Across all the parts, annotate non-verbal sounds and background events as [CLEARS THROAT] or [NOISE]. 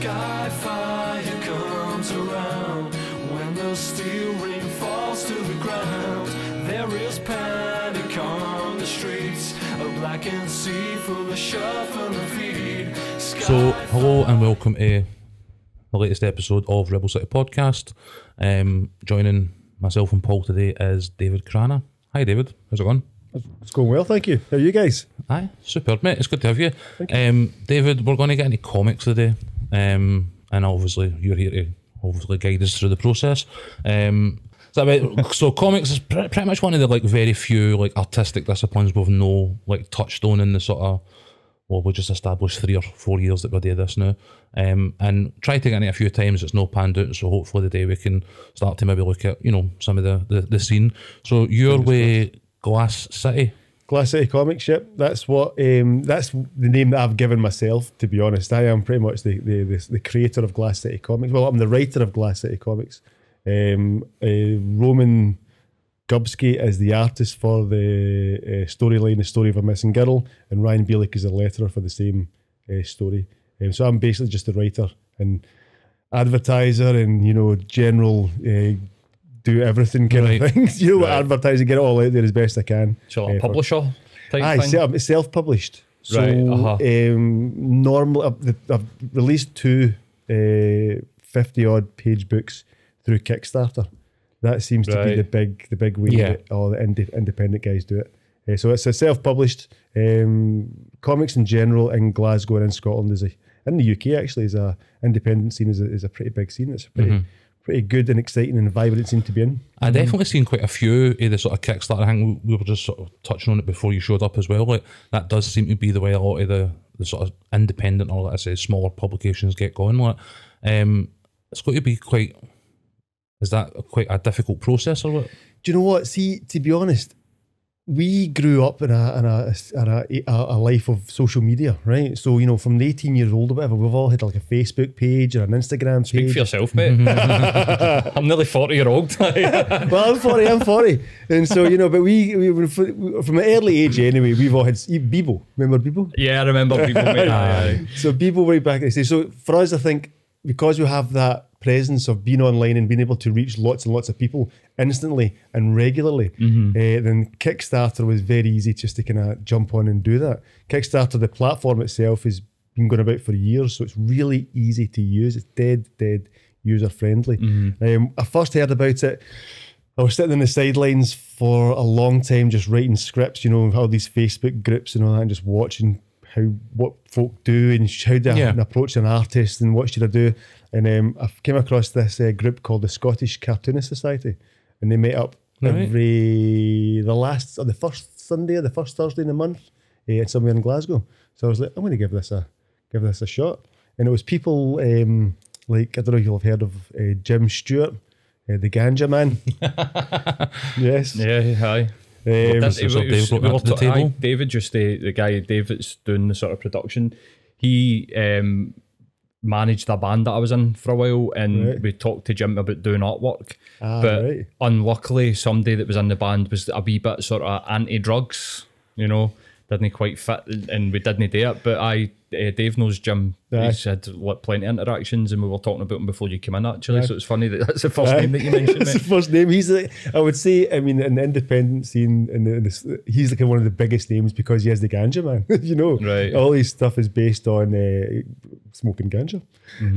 sky fire comes around. When the steel rain falls to the ground, there is panic on the streets. A blackened sea full of shuffling feet. So, hello and welcome to the latest episode of Rebel City Podcast. Um, joining myself and Paul today is David Crana. Hi, David. How's it going? It's going well, thank you. How are you guys? Aye, superb, mate. It's good to have you. Um, David, we're going to get into comics today, um, and obviously you're here to obviously guide us through the process. Um, so, [LAUGHS] so comics is pre- pretty much one of the like very few like artistic disciplines with no like touchstone in the sort of well, we just established three or four years that we're doing this now. Um, and tried to get it a few times, it's no panned out, so hopefully the day we can start to maybe look at, you know, some of the, the, the scene. So your way, Glass City. Glass City Comics, yep. That's what um, that's the name that I've given myself, to be honest. I am pretty much the, the, the, the creator of Glass City Comics. Well, I'm the writer of Glass City Comics. Um, uh, Roman Gubsky is the artist for the uh, storyline, The Story of a Missing Girl, and Ryan Bielik is the letterer for the same uh, story. Um, so I'm basically just a writer and advertiser and, you know, general uh, do everything kind Right. of things. [LAUGHS] you know, what advertising, get it all out there as best I can. So like a Uh, publisher type Aye, thing. self, self-published. So Right, uh-huh. um, normally I've, I've released two uh, fifty-odd page books through Kickstarter. That seems to be the big the big way Yeah. that all the independent guys do it. Uh, so it's a self-published um, comics in general in Glasgow and in Scotland is a in the UK actually is a independent scene is a, is a pretty big scene. It's a pretty Mm-hmm. Pretty good and exciting and vibrant scene to be in. I definitely seen quite a few of the sort of Kickstarter. I think we we were just sort of touching on it before you showed up as well. Like that does seem to be the way a lot of the, the sort of independent or let's say smaller publications get going. Like, um, it's got to be quite. Is that quite a difficult process or what? Do you know what? See, to be honest, we grew up in a in a, in a, a, a life of social media, right? So you know, from the eighteen years old or whatever, we've all had like a Facebook page or an Instagram Speak page. for yourself, mate. Mm-hmm. [LAUGHS] I'm nearly 40 year old. [LAUGHS] [LAUGHS] well, I'm forty. I'm forty, and so you know, but we, we were f- from an early age anyway. We've all had Bebo. Remember Bebo? yeah, I remember people, mate. Aye, aye. So Bebo way back in the day. So for us, I think because we have that presence of being online and being able to reach lots and lots of people instantly and regularly, uh, then Kickstarter was very easy just to kind of jump on and do that. Kickstarter, the platform itself, has been going about for years, so it's really easy to use. It's dead, dead user friendly. Um, I first heard about it. I was sitting in the sidelines for a long time, just writing scripts, you know, all these Facebook groups and all that, and just watching how what folk do and how do I Yeah. approach an artist and what should I do. And um, I came across this uh, group called the Scottish Cartoonist Society, and they met up Right. every the last or the first Sunday or the first Thursday in the month uh, somewhere in Glasgow. So I was like, I'm going to give this a give this a shot. And it was people um, like I don't know if you'll have heard of uh, Jim Stewart, uh, the Ganja Man. [LAUGHS] yes. Yeah, hi. Um, That- so it Dave was- we were to the table? aye, David, just the, the guy, David's doing the sort of production, he um, managed a band that I was in for a while and Right. we talked to Jim about doing artwork. Ah, but right. unluckily, somebody that was in the band was a wee bit sort of anti drugs, you know, didn't quite fit and we didn't do it. But I, uh, Dave knows Jim. Aye. He's had like, plenty of interactions and we were talking about him before you came in actually. Aye. So it's funny that that's the first name that you mentioned. That's the first name. He's like, I would say, I mean, in the independent scene, in the, in the, he's like one of the biggest names because he has the ganja man. [LAUGHS] you know, Right. All his stuff is based on uh, smoking ganja.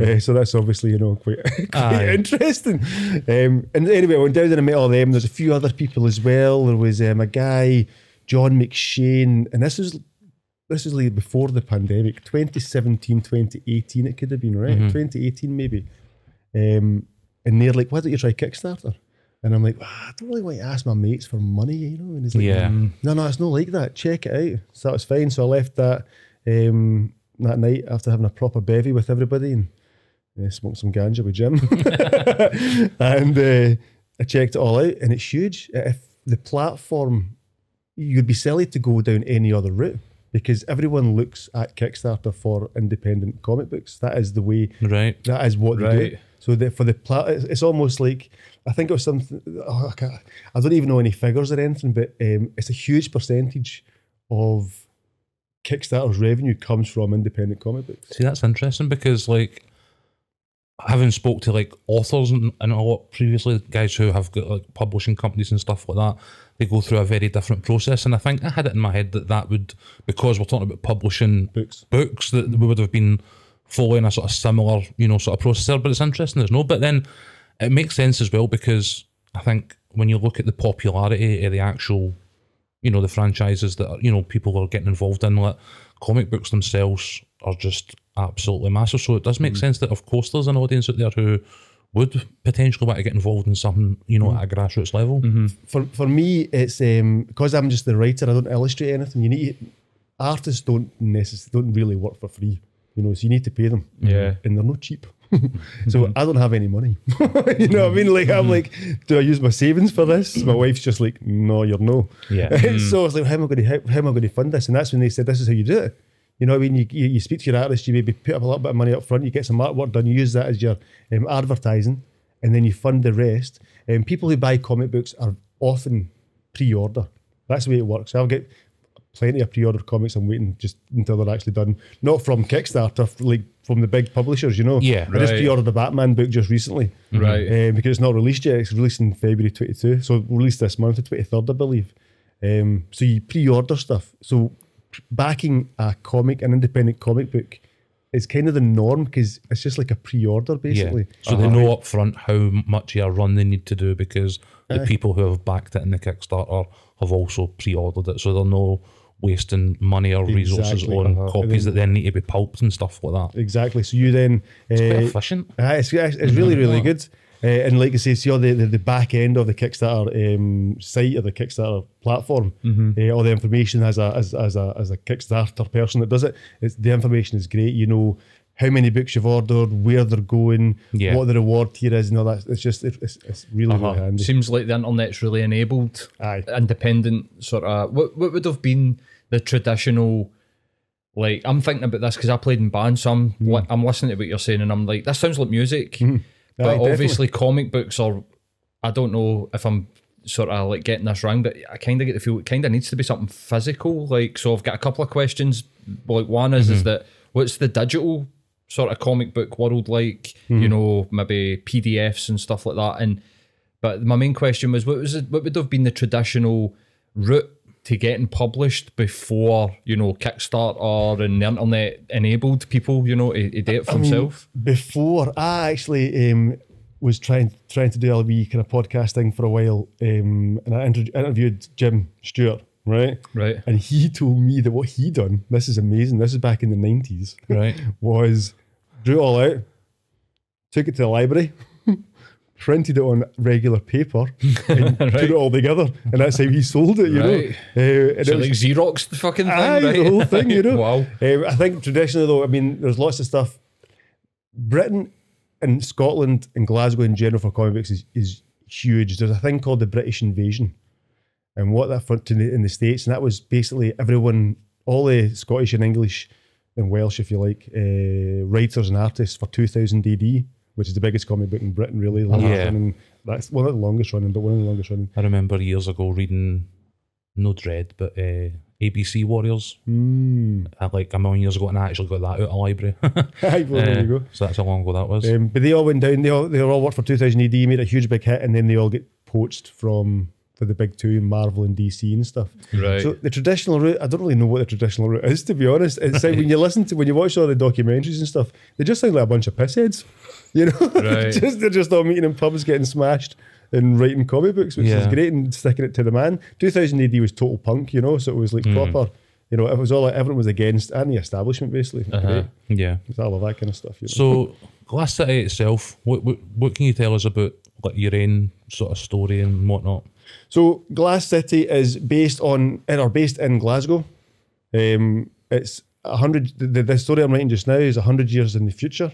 Uh, so that's obviously, you know, quite, [LAUGHS] quite interesting. Um, and anyway, I went down and I met all them. There's a few other people as well. There was um, a guy, John McShane, and this was this is like before the pandemic 2017 2018 it could have been right? 2018 maybe. Um, and they're like why don't you try kickstarter? And i'm like "Ah, i don't really want to ask my mates for money you know? And he's like Yeah. no no it's not like that. Check it out. So that was fine. So i left that um, that night after having a proper bevy with everybody and uh, smoked some ganja with jim. [LAUGHS] [LAUGHS] And uh, i checked it all out and it's huge. If the platform you'd be silly to go down any other route because everyone looks at Kickstarter for independent comic books. That is the way. Right. That is what they do. Right. So the, for the plat, it's, it's almost like I think it was something. Oh, I, I don't even know any figures or anything, but um, it's a huge percentage of Kickstarter's revenue comes from independent comic books. See, that's interesting because, like, having spoke to like authors and, and a lot previously, guys who have got like publishing companies and stuff like that, they go through a very different process. And I think I had it in my head that that would, because we're talking about publishing Books. books, that we would have been following a sort of similar, you know, sort of process there. But it's interesting, there's no. But then it makes sense as well because I think when you look at the popularity of the actual, you know, the franchises that are, you know people are getting involved in, like comic books themselves are just absolutely massive. So it does make mm. sense that of course there's an audience out there who would potentially want to get involved in something, you know, at a grassroots level. Mm-hmm. for for me, it's um, because I'm just the writer. I don't illustrate anything. You need artists don't necessarily don't really work for free. You know, so you need to pay them. Yeah. Mm-hmm. and they're not cheap. [LAUGHS] so mm-hmm. I don't have any money. [LAUGHS] you know what I mean? Like I'm like, do I use my savings for this? My wife's just like, no, you're no. Yeah. [LAUGHS] so mm. I was like, how am I going to how, how am I going to fund this? And that's when they said, this is how you do it. You know what I mean? You, you, you speak to your artist, you maybe put up a little bit of money up front, you get some artwork done, you use that as your um, advertising, and then you fund the rest. And people who buy comic books are often pre-order. That's the way it works. I'll get plenty of pre-order comics. I'm waiting just until they're actually done. Not from Kickstarter, like from the big publishers. You know. Yeah. I just pre-ordered the Batman book just recently. Right. Um, because it's not released yet. It's released in February 22. So released this month, the 23rd, I believe. Um, so you pre-order stuff. So p- backing a comic, an independent comic book, is kind of the norm because it's just like a pre-order basically. Yeah. So they know up front how much of a run they need to do because the people who have backed it in the Kickstarter have also pre-ordered it. So they're no wasting money or resources Exactly. on Uh-huh. copies And that then need to be pulped and stuff like that. Exactly. So you then uh, efficient. Uh, it's, it's it's really, really good. Uh, and like I say, see all the, the, the back end of the Kickstarter um, site or the Kickstarter platform, uh, all the information as a as, as a as a Kickstarter person that does it, it's, the information is great. You know how many books you've ordered, where they're going, Yeah. what the reward tier is, and all that. It's just it's, it's really really Uh-huh. handy. Seems like the internet's really enabled Aye. independent sort of. What what would have been the traditional? Like I'm thinking about this because I played in bands, so I'm li- I'm listening to what you're saying, and I'm like, this sounds like music, but definitely. obviously comic books are. I don't know if I'm sort of like getting this wrong, but I kind of get the feel it kind of needs to be something physical. Like, so I've got a couple of questions. Like one is Mm-hmm. is that what's the digital sort of comic book world like? Mm-hmm. You know, maybe PDFs and stuff like that, and but my main question was, what was it, what would have been the traditional route to getting published before you know Kickstarter and the internet enabled people, you know, to, to do it for I mean, themselves? before I actually um, was trying trying to do a wee kind of podcast thing for a while, um, and I inter- interviewed Jim Stewart, right? Right. And he told me that what he done, this is amazing. This is back in the nineties, Right. was drew it all out, took it to the library. Printed it on regular paper [LAUGHS] and put it all together, and that's how he sold it. You Right. know, uh, and So it was- like Xerox the fucking thing, Aye, right? the whole thing, you [LAUGHS] know. wow. Um, I think traditionally, though, I mean, there's lots of stuff. Britain and Scotland and Glasgow in general for comic books is, is huge. There's a thing called the British Invasion, and what that front in the, in the states, and that was basically everyone, all the Scottish and English and Welsh, if you like, uh, writers and artists for 2000 AD, which is the biggest comic book in Britain, really. Longest Yeah. running- that's one of the longest running, but one of the longest running. I remember years ago reading, no Dredd, but uh, ABC Warriors. Mm. Like a million years ago, and I actually got that out of the library. [LAUGHS] [LAUGHS] There Uh, you go. So that's how long ago that was. Um, but they all went down. They all they all worked for 2000 AD, made a huge big hit, and then they all get poached from for the big two, Marvel and DC and stuff. Right. So the traditional route, I don't really know what the traditional route is, to be honest. It's like when you listen to when you watch all the documentaries and stuff, they just sound like a bunch of pissheads. [LAUGHS] You know, [LAUGHS] Right. just they're just all meeting in pubs, getting smashed. And writing comic books, which is great, and sticking it to the man. 2000 AD was total punk, you know, so it was like proper, you know, it was all like everyone was against and the establishment basically. Uh-huh. Great. yeah. It's all of that kind of stuff. You know? So Glass City itself, what, what what can you tell us about like your own sort of story and whatnot? So Glass City is based on or based in Glasgow. Um, it's a hundred. The, the story I'm writing just now is a hundred years in the future.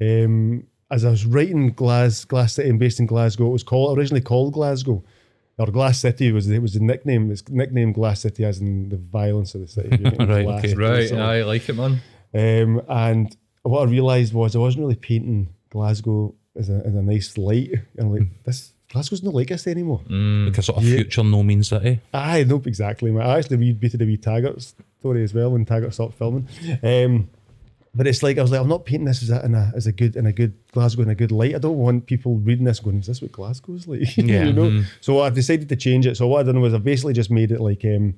Um, as I was writing Glass Glass City and based in Glasgow, it was called originally called Glasgow. Or Glass City was it was the nickname. It's nicknamed Glass City as in the violence of the city. [LAUGHS] Right, glass okay. Right, city. I like it, man. Um, and what I realised was I wasn't really painting Glasgow as a, as a nice light. And like, this Glasgow's not like this anymore. Like a sort of Yeah. future no mean city. Aye, nope, exactly. man. I actually read baited a wee Taggart story as well when Taggart stopped filming. Um, but it's like I was like, I'm not painting this as a, in a as a good in a good Glasgow in a good light. I don't want people reading this going, "Is this what Glasgow's [LAUGHS] like?" Yeah. you know. So I've decided to change it. So what I've done was I basically just made it like um,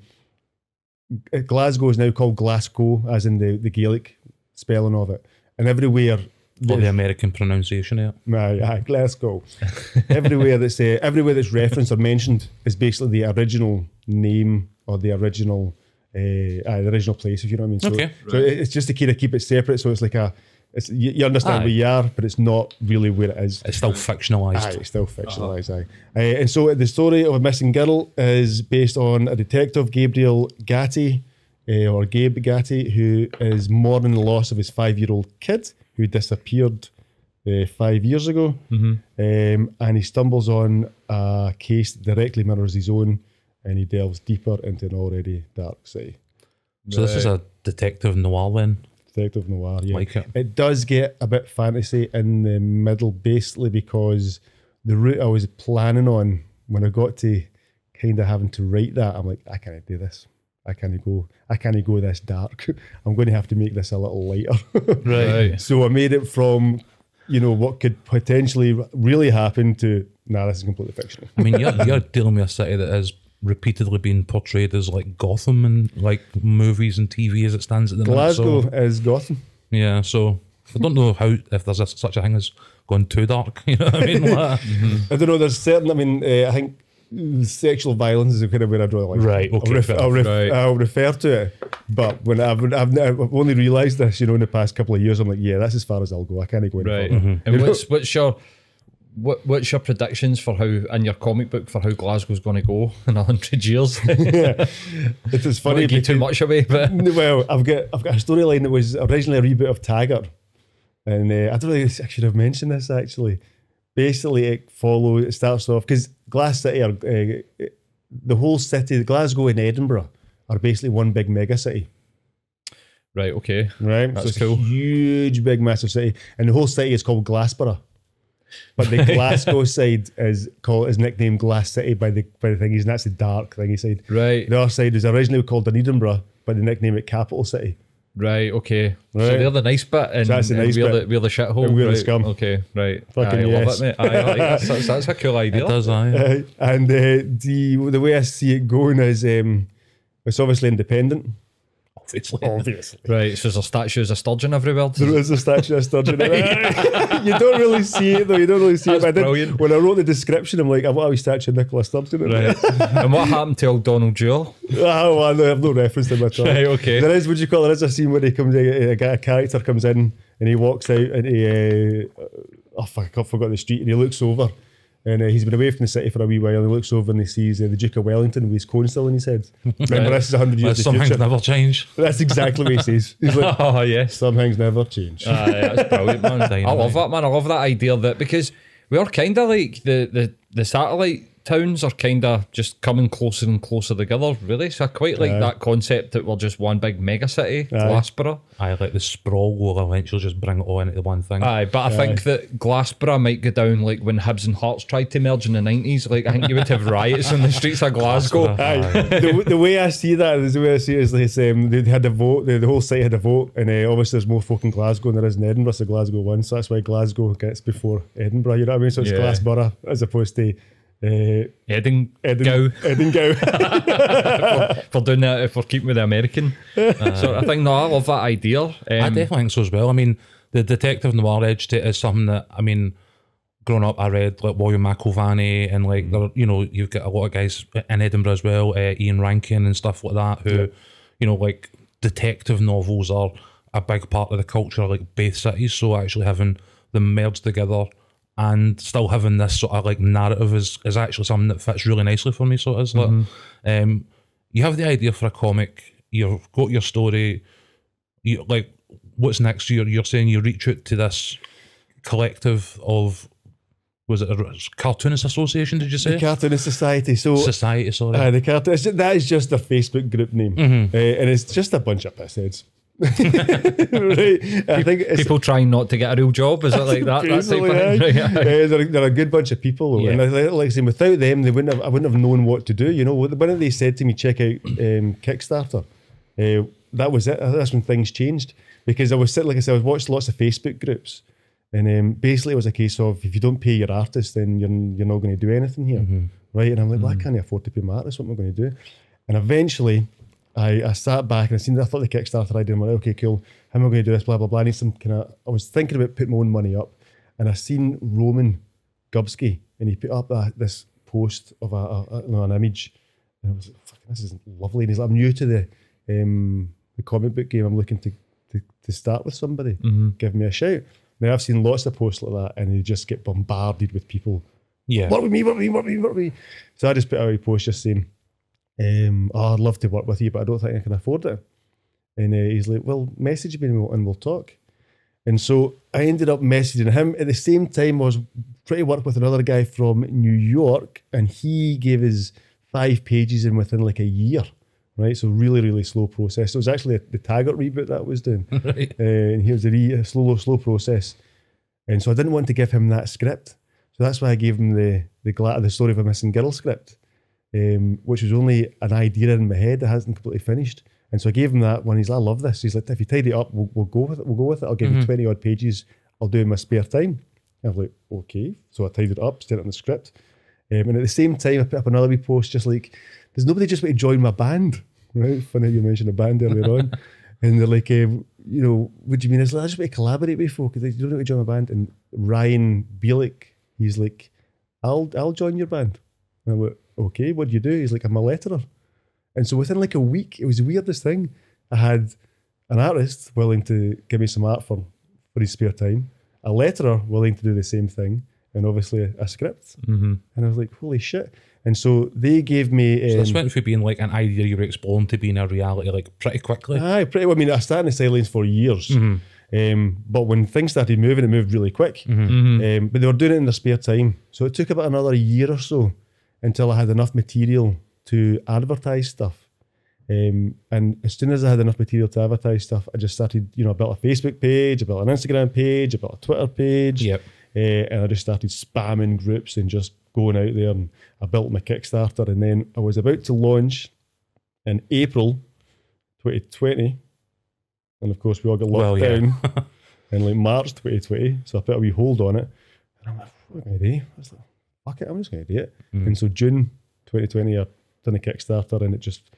Glasgow is now called Glaschu, as in the the Gaelic spelling of it, and everywhere. Got the American pronunciation out. Aye, aye, Glasgow. [LAUGHS] everywhere that's uh, everywhere that's referenced or mentioned is basically the original name or the original uh, aye, the original place. If you know what I mean. So, Okay. so it- it's just to kind of keep it separate. So it's like a, it's you, you understand Aye. where you are, but it's not really where it is. It's still fictionalized. Aye, it's still fictionalised. Aye, Uh, and so the story of a missing girl is based on a detective, Gabriel Gatti, uh, or Gabe Gatti, who is mourning the loss of his five-year-old kid who disappeared uh, five years ago. Um, and he stumbles on a case that directly mirrors his own, and he delves deeper into an already dark city. So this is a detective noir then. Detective noir, yeah. Like it. It does get a bit fantasy in the middle, basically because the route I was planning on when I got to kind of having to write that, I'm like, I can't do this. I can't go. I can't go this dark. [LAUGHS] I'm going to have to make this a little lighter. [LAUGHS] Right. so I made it from, you know, what could potentially really happen to, nah, this is completely fictional. I mean, you're, [LAUGHS] you're dealing with a city that has repeatedly been portrayed as like Gotham and like movies and TV as it stands at the moment. Glasgow minute. So, is Gotham. yeah, so I don't know how if there's a, such a thing as going too dark. You know what I mean? Like, I don't know. There's certain. I mean, uh, I think sexual violence is kind of where I draw the line. Right, okay, I'll, ref- I'll, ref- Right. I'll refer to it, but when I've, I've, I've only realised this, you know, in the past couple of years, I'm like, yeah, that's as far as I'll go. I can't go any Right. further. And what's what's your what what's your predictions for how in your comic book for how Glasgow's going to go in a hundred years? [LAUGHS] It is [LAUGHS] funny. Funny, give too because- much away, but [LAUGHS] well, I've got I've got a storyline that was originally a reboot of Taggart, and uh, I don't really I should have mentioned this actually. Basically, it follows. It starts off because Glass City are uh, the whole city, Glasgow and Edinburgh, are basically one big mega city. right, okay, Right, That's so it's cool. a huge, big, massive city, and the whole city is called Glassborough. But the [LAUGHS] Glasgow side is called is nicknamed Glass City by the by the thingies, and that's the dark thingy side. right, The other side is originally called Edinburgh, but they nickname it Capital City. Right, okay. So Right. they're the nice bit, and, So that's the and nice we're bit. the we're the shithole. And we're the right. scum. Okay, right. Fucking I love it, mate. Aye, I like that. that's, that's a cool idea. it does, aye. [LAUGHS] Uh, and uh, the the way I see it going is um, it's obviously independent. Obviously. Obviously. Right, so there's a statues of a sturgeon everywhere. There is a statue of a Sturgeon. in you don't really see it though. You don't really see it. That's But I did, brilliant. when I wrote the description, I'm like, I want a wee statue of Nicola Sturgeon. it. Right. and what [LAUGHS] happened to old Donald Dewar? Oh, well, I have no reference to him at all. Right, okay. There is, would you call it? There is a scene where he comes in, a, a character comes in and he walks out and he, uh, oh fuck, I forgot the street and he looks over and uh, he's been away from the city for a wee while and he looks over and he sees uh, the Duke of Wellington with his cone still in his head. [LAUGHS] Remember, this is 100 years in some the things future. never change. [LAUGHS] That's exactly what he says. [LAUGHS] He's like, Oh yes. some things never change. Aye, that's brilliant, man. I love that, man. I love that idea that because we are kind of like the, the, the satellite towns are kind of just coming closer and closer together, really. So I quite like Aye. that concept that we're just one big mega city, Glassborough. I like the sprawl will eventually just bring it all into the one thing. Aye, but I think that Glassborough might go down like when Hibs and Hearts tried to merge in the 90s. Like, I think you would have riots in the streets of Glasgow. Aye. the, the way I see that is the way I see it is like um, they had a vote, the, the whole site had a vote, and uh, obviously there's more folk in Glasgow than there is in Edinburgh, so Glasgow won. So that's why Glasgow gets before Edinburgh, you know what I mean? So it's Yeah. Glassborough as opposed to uh, Edin, Edin- Go Edinburgh. [LAUGHS] for doing that if we're keeping with the American. [LAUGHS] so I think, no, I love that idea. Um, I definitely think so as well. I mean, the detective noir edge to it is something that I mean, growing up, I read like William McIlvanney and like there, you know, you've got a lot of guys in Edinburgh as well, uh, Ian Rankin and stuff like that, who, you know, like detective novels are a big part of the culture, of, like both cities. So actually having them merged together and still having this sort of like narrative is, is actually something that fits really nicely for me. So it is like, um, you have the idea for a comic, you've got your story, you like what's next you're you're saying you reach out to this collective of was it a cartoonist association did you say Cartoonist Society. So society sorry uh, the cartoon, it's that is just a Facebook group name, Mm-hmm. uh, and it's just a bunch of pissheads. [LAUGHS] right? I think people trying not to get a real job. Is it like that? Basically, aye. thing? Uh, they're, they're a good bunch of people, though. and Yeah. like, I say, without them, they wouldn't have. I wouldn't have known what to do. You know, when they said to me, "Check out um, Kickstarter," uh, that was it. That's when things changed. because I was sitting, like I said, I was watched lots of Facebook groups, and um, basically it was a case of if you don't pay your artist, then you're you're not going to do anything here, right? And I'm like, well, I can't afford to pay my artist. What am I going to do? And eventually, I, I sat back and I seen I thought the Kickstarter idea. I'm like, okay, cool. How am I going to do this? Blah blah blah. I need some kind of. I was thinking about putting my own money up, and I seen Roman Gubsky, and he put up a, this post of a, a, you know, an image, and I was like, "Fucking, this is lovely." And he's like, "I'm new to the um, the comic book game. I'm looking to to, to start with somebody. Give me a shout." Now I've seen lots of posts like that, and they just get bombarded with people Yeah. What with me, work with me, what with me, work with me. So I just put out a post just saying, um, oh, I'd love to work with you, but I don't think I can afford it. And uh, he's like, well, message me and we'll, talk. And so I ended up messaging him. At the same time, I was trying to work with another guy from New York, and he gave us five pages in within like a year. Right, so really, really slow process. So it was actually the Taggart reboot that I was doing, [LAUGHS] Right. uh, and he was a, re- a slow, slow process. And so I didn't want to give him that script. So that's why I gave him the the, gla- the story of a missing girl script, um, which was only an idea in my head that hasn't completely finished. And so I gave him that one. He's like, I love this. He's like, if you tidy it up, we'll, we'll go with it. We'll go with it. I'll give you 20 odd pages. I'll do it in my spare time. I was like, okay. So I tidied it up, set it in the script. Um, and at the same time, I put up another wee post just like, there's nobody just want to join my band? Right? Funny you mentioned a band earlier on. [LAUGHS] And they're like, um, you know, what do you mean? I was like, I just want to collaborate with folk. They don't want to join my band. And Ryan Bielik, he's like, I'll I'll join your band. And I went, okay, what do you do? He's like, I'm a letterer. And so within like a week, it was the weirdest thing. I had an artist willing to give me some art for, for his spare time, a letterer willing to do the same thing, and obviously a, a script. Mm-hmm. And I was like, holy shit. And so they gave me. So Um, this went from being like an idea you were exploring to being a reality like pretty quickly. Aye, pretty well. I mean, I started in the sidelines for years. Um, but when things started moving, it moved really quick. Um, but they were doing it in their spare time. So it took about another year or so until I had enough material to advertise stuff. Um, and as soon as I had enough material to advertise stuff, I just started, you know, I built a Facebook page, I built an Instagram page, I built a Twitter page. Yep. Uh, and I just started spamming groups and just going out there. And I built my Kickstarter. And then I was about to launch in April 2020. And of course, we all got locked Well, yeah. down [LAUGHS] in like March 2020. So I put a wee hold on it. And I'm like, what am I going to do? I was like, fuck it, I'm just going to do it. Mm. And so June 2020, I done a Kickstarter and it just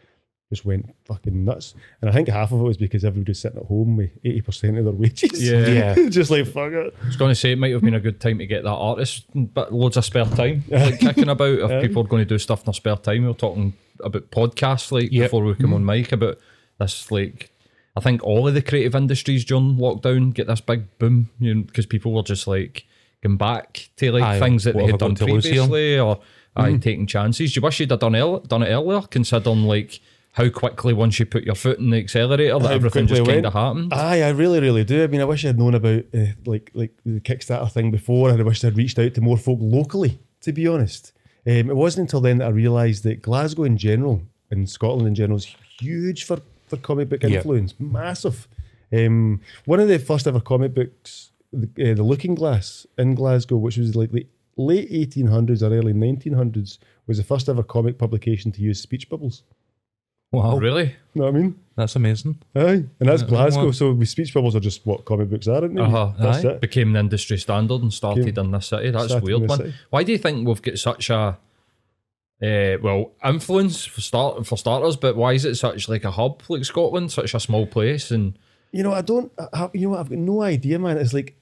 just went fucking nuts. And I think half of it was because everybody was sitting at home with 80% of their wages. Yeah. [LAUGHS] Yeah. just like, fuck it. I was going to say it might have been a good time to get that artist, but loads of spare time [LAUGHS] like kicking about. If people are going to do stuff in their spare time, we were talking about podcasts like Yep. before we come on mic about this. Like, I think all of the creative industries during lockdown get this big boom, you know, because people were just like going back to like Aye, things that they had done got to lose here? previously, or aye, taking chances. Do you wish you'd have done el- done it earlier, considering like how quickly once you put your foot in the accelerator that How everything just kind of happened? Aye, I really, really do. I mean, I wish I'd known about uh, like like the Kickstarter thing before, and I wish I'd reached out to more folk locally. To be honest, um, it wasn't until then that I realised that Glasgow in general and Scotland in general is huge for for comic book Yeah. influence, massive. Um, one of the first ever comic books, the, uh, the Looking Glass in Glasgow, which was like the late 1800s or early 1900s, was the first ever comic publication to use speech bubbles. Wow. really? You know what I mean? That's amazing. Aye, and that's Yeah, Glasgow. well- So speech bubbles are just what comic books are, aren't they? Uh-huh. That's Aye. it. became the industry standard and started in this city. That's weird, this man. city. Why do you think we've got such a uh, well influence for start for starters? But why is it such like a hub like Scotland, such a small place? And You know, I don't. I have, you know, I've got no idea, man. It's like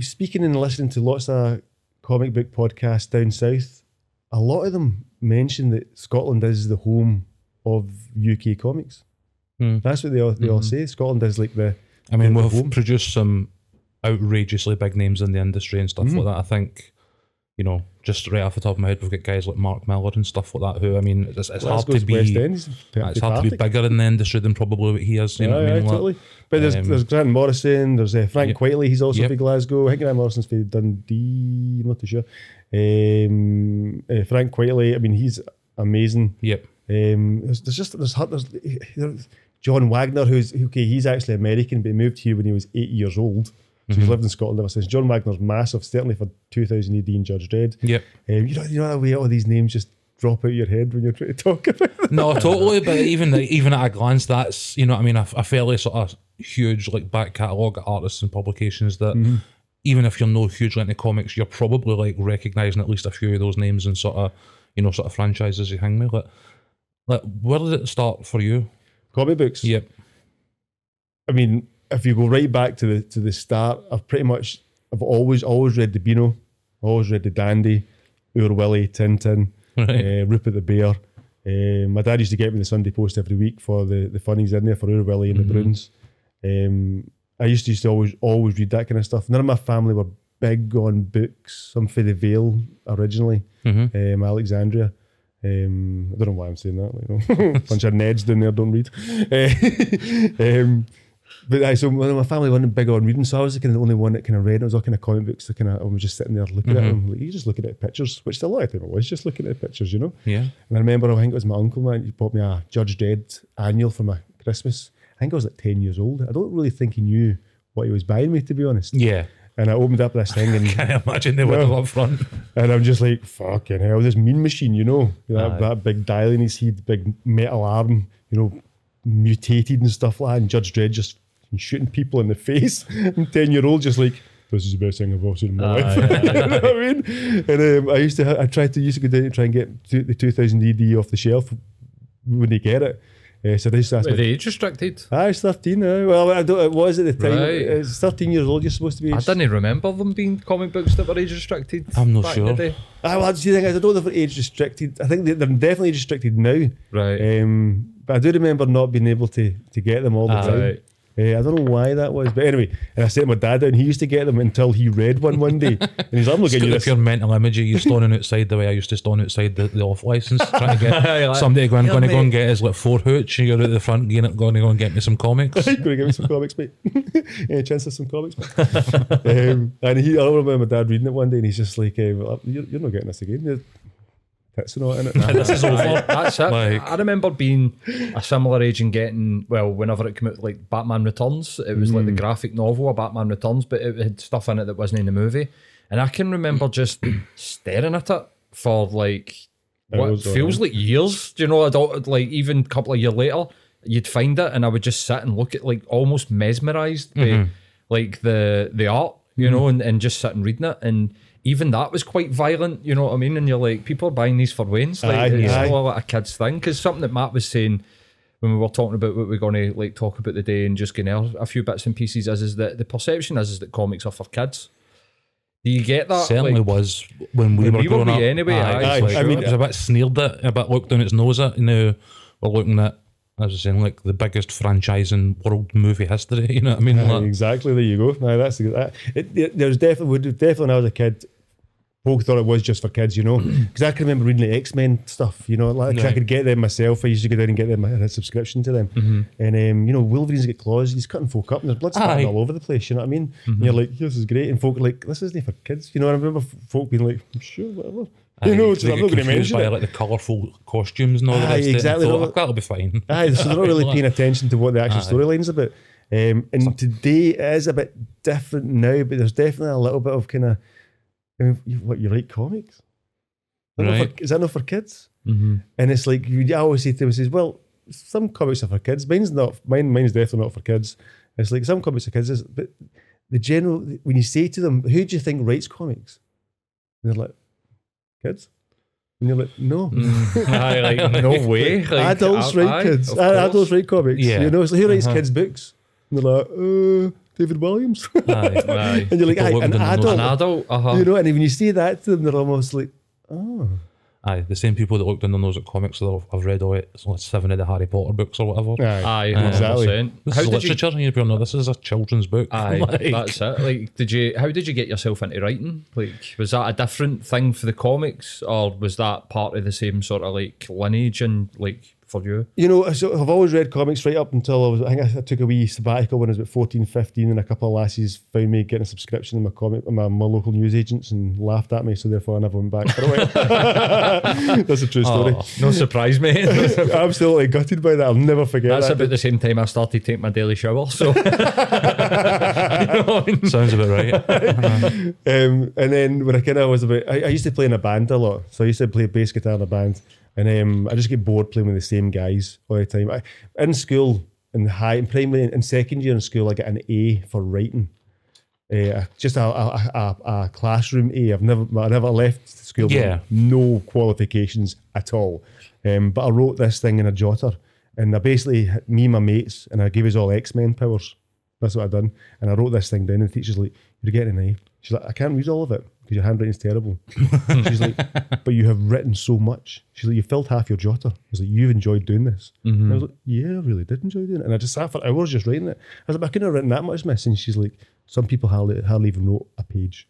speaking and listening to lots of comic book podcasts down south. A lot of them mention that Scotland is the home of UK comics. Hmm. That's what they all they all say. Scotland is like the. I mean, we've home. produced some outrageously big names in the industry and stuff like that. I think, you know, just right off the top of my head, we've got guys like Mark Millar and stuff like that. Who I mean, it's, it's hard to be it's hard to be bigger in the industry than probably what he is. You know what I mean? aye, Like, totally. But there's, um, there's Grant Morrison, there's uh, Frank. Quitely, he's also Yep. for Glasgow. I think Grant Morrison's for Dundee, I'm not too sure. Um, uh, Frank Quitely, I mean, he's amazing. Yep. Um, there's, there's just there's, there's, there's John Wagner, who's okay, he's actually American, but he moved here when he was eight years old. So Mm-hmm. he's lived in Scotland ever since. John Wagner's massive, certainly for 2000 AD and Judge Dredd. Yep. Um, you know, you know the way all these names just drop out your head when you're trying to talk about it. No, [LAUGHS] totally. But even even at a glance, that's you know what I mean. A, a fairly sort of huge like back catalogue of artists and publications that Mm-hmm. even if you're no hugely into comics, you're probably like recognizing at least a few of those names and sort of you know sort of franchises you hang with. Like, like where did it start for you? Comic books. Yep. I mean, if you go right back to the to the start, I've pretty much I've always always read the Beano, always read the Dandy, Oor Wullie, Tintin, Right. uh, Rupert the Bear. Uh, my dad used to get me the Sunday Post every week for the the funnies in there for Oor Wullie and the Broons. Um, I used to, used to always always read that kind of stuff. None of my family were big on books. Some for the Vale originally, Mhm. um, Alexandria. Um, I don't know why I'm saying that. Like, [LAUGHS] bunch of Neds down there don't read. [LAUGHS] Uh, um, but I, so my family wasn't big on reading, so I was kind of the only one that kind of read. I was all kind of comic books. Kind of I was just sitting there looking at mm-hmm. them. Like, you just looking at pictures, which a lot of time it was just looking at pictures, you know. Yeah. And I remember, I think it was my uncle, man, he bought me a Judge Dredd annual for my Christmas. I think I was like 10 years old. I don't really think he knew what he was buying me, to be honest. Yeah. And I opened up this thing [LAUGHS] and, Can I imagine they would have up front? and I'm just like, fucking hell, this mean machine, you know? That, that big dial in his head, big metal arm, you know, mutated and stuff like that. And Judge Dredd just shooting people in the face. [LAUGHS] And 10 year old just like, this is the best thing I've ever seen in my life. [LAUGHS] you know what I mean? And um, I used to, ha- I tried to used to go down and try and get two- the 2000 AD off the shelf when they get it. Uh, so they used to ask Were me, they age restricted? Ah, it's 13 now. Well, I don't, it was at the time. Right. It's 13 years old, you're supposed to be. I didn't even remember them being comic books that were age restricted. I'm not back in the sure. day. Ah, well, that's the thing is, I don't know if they're age restricted. I think they- they're definitely age restricted now. Right. Um, but I do remember not being able to to get them all the Ah, time. right. Uh, I don't know why that was, but anyway, and I sent my dad down. He used to get them until he read one one day, and he's like, "I'm not getting you If this." your mental image of you standing outside the way I used to stand outside the, the off license trying to get [LAUGHS] Like, somebody going, "Here, going to go and get his like four hooch and you're at the front going, going to go and get me some comics. Going to give me some comics, mate. [LAUGHS] Any chance of some comics, [LAUGHS] um, and he, I remember my dad reading it one day, and he's just like, uh, you're, "You're not getting this again." You're tits and all in it. [LAUGHS] this is over. [LAUGHS] That's it. Like- I remember being a similar age and getting well, whenever it came out, like Batman Returns, it was Mm. like the graphic novel of Batman Returns, but it had stuff in it that wasn't in the movie. And I can remember just [COUGHS] staring at it for like what was feels like years. Do you know? I don't like even a couple of years later, you'd find it, and I would just sit and look at like almost mesmerized by like the the art, you know, and, and just sit and reading it and. Even that was quite violent, you know what I mean? And you're like, people are buying these for Wayne's. Like, Aye, it's aye. all like a kid's thing. Because something that Matt was saying when we were talking about what we're going to like talk about the day and just getting out a few bits and pieces is, is that the perception is, is that comics are for kids. Do you get that? Certainly Like, was when we When were we were growing up. anyway, aye, it's Aye, like- I mean- it was a bit sneered at, a bit looked down its nose at. You Now we're looking at, as I was saying, like the biggest franchise in world movie history. [LAUGHS] You know what I mean? Like, exactly. There you go. No, that's that. It, it, there's definitely definitely when I was a kid, folk thought it was just for kids, you know. [CLEARS THROAT] Because I can remember reading the X Men stuff, you know, like 'cause I could get them myself. I used to go down and get them. I had a subscription to them, Mm-hmm. and um, you know, Wolverine's got claws. He's cutting folk up, and there's blood spatting all over the place. You know what I mean? Mm-hmm. And you're like, this is great, and folk are like, this isn't for kids. You know, I remember folk being like, sure, whatever. You know, they I'm not going to mention by it. like the colourful costumes and all the Aye, rest of exactly. Thought, No, "Oh, that'll be fine. [LAUGHS] Aye, so they're not really [LAUGHS] paying attention to what the actual storyline's about. Um, and today it is a bit different now, but there's definitely a little bit of kind of, I mean, you, what you write comics? Is that, not Right. for, is that not for kids? Mm-hmm. And it's like you I always say to them, says, well, some comics are for kids. Mine's not. Mine, mine's definitely not for kids. It's like some comics are kids, is- but the general when you say to them, who do you think writes comics? And they're like, kids. And you're like, no. [LAUGHS] aye, like, no [LAUGHS] way. Like, adults write aye, kids. adults write comics. Yeah. You know, so who writes Uh-huh. kids' books? And they're like, uh, David Walliams. [LAUGHS] Aye. Aye. and you're like, People aye, looking an down the nose. adult. An adult, uh-huh. You know, and when you say that to them, they're almost like, oh. Aye, the same people that looked in the nose at comics that have- have read all it, so it's seven of the Harry Potter books or whatever. Aye, uh, exactly. 100%. This How is did you and you'd be no, this is a children's book. Aye, [LAUGHS] Like, that's it. Like, did you? How did you get yourself into writing? Like, was that a different thing for the comics, or was that part of the same sort of like lineage and like for you? You know, so I've always read comics right up until I was. I think I, I took a wee sabbatical when I was about 14, 15, and a couple of lassies found me getting a subscription in my comic, my, my local news agents, and laughed at me. So therefore, I never went back for a while. [LAUGHS] That's a true story. Oh, no surprise, mate. [LAUGHS] Absolutely gutted by that. I'll never forget That's that. about the same time I started taking my daily shower. So [LAUGHS] You know I mean? Sounds about right. Um, and then when I kind of was about, I, I used to play in a band a lot. So I used to play bass guitar in a band, and um, I just get bored playing with the same guys all the time. I, in school, in high, in primary, in second year in school, I got an A for writing. Uh, just a, a, a, a classroom A. I've never, I never left school. Yeah. no qualifications at all. Um, but I wrote this thing in a jotter, and I basically me and my mates, and I gave us all X Men powers. That's what I done, and I wrote this thing down. And the teacher's like, "You're getting an A." She's like, "I can't read all of it because your handwriting's terrible." [LAUGHS] She's like, "But you have written so much." She's like, "You filled half your jotter." She's like, "You've enjoyed doing this." And I was like, "Yeah, I really did enjoy doing it." And I just sat for hours just writing it. I was like, "I couldn't have written that much, miss." And she's like, "Some people hardly, hardly even wrote a page."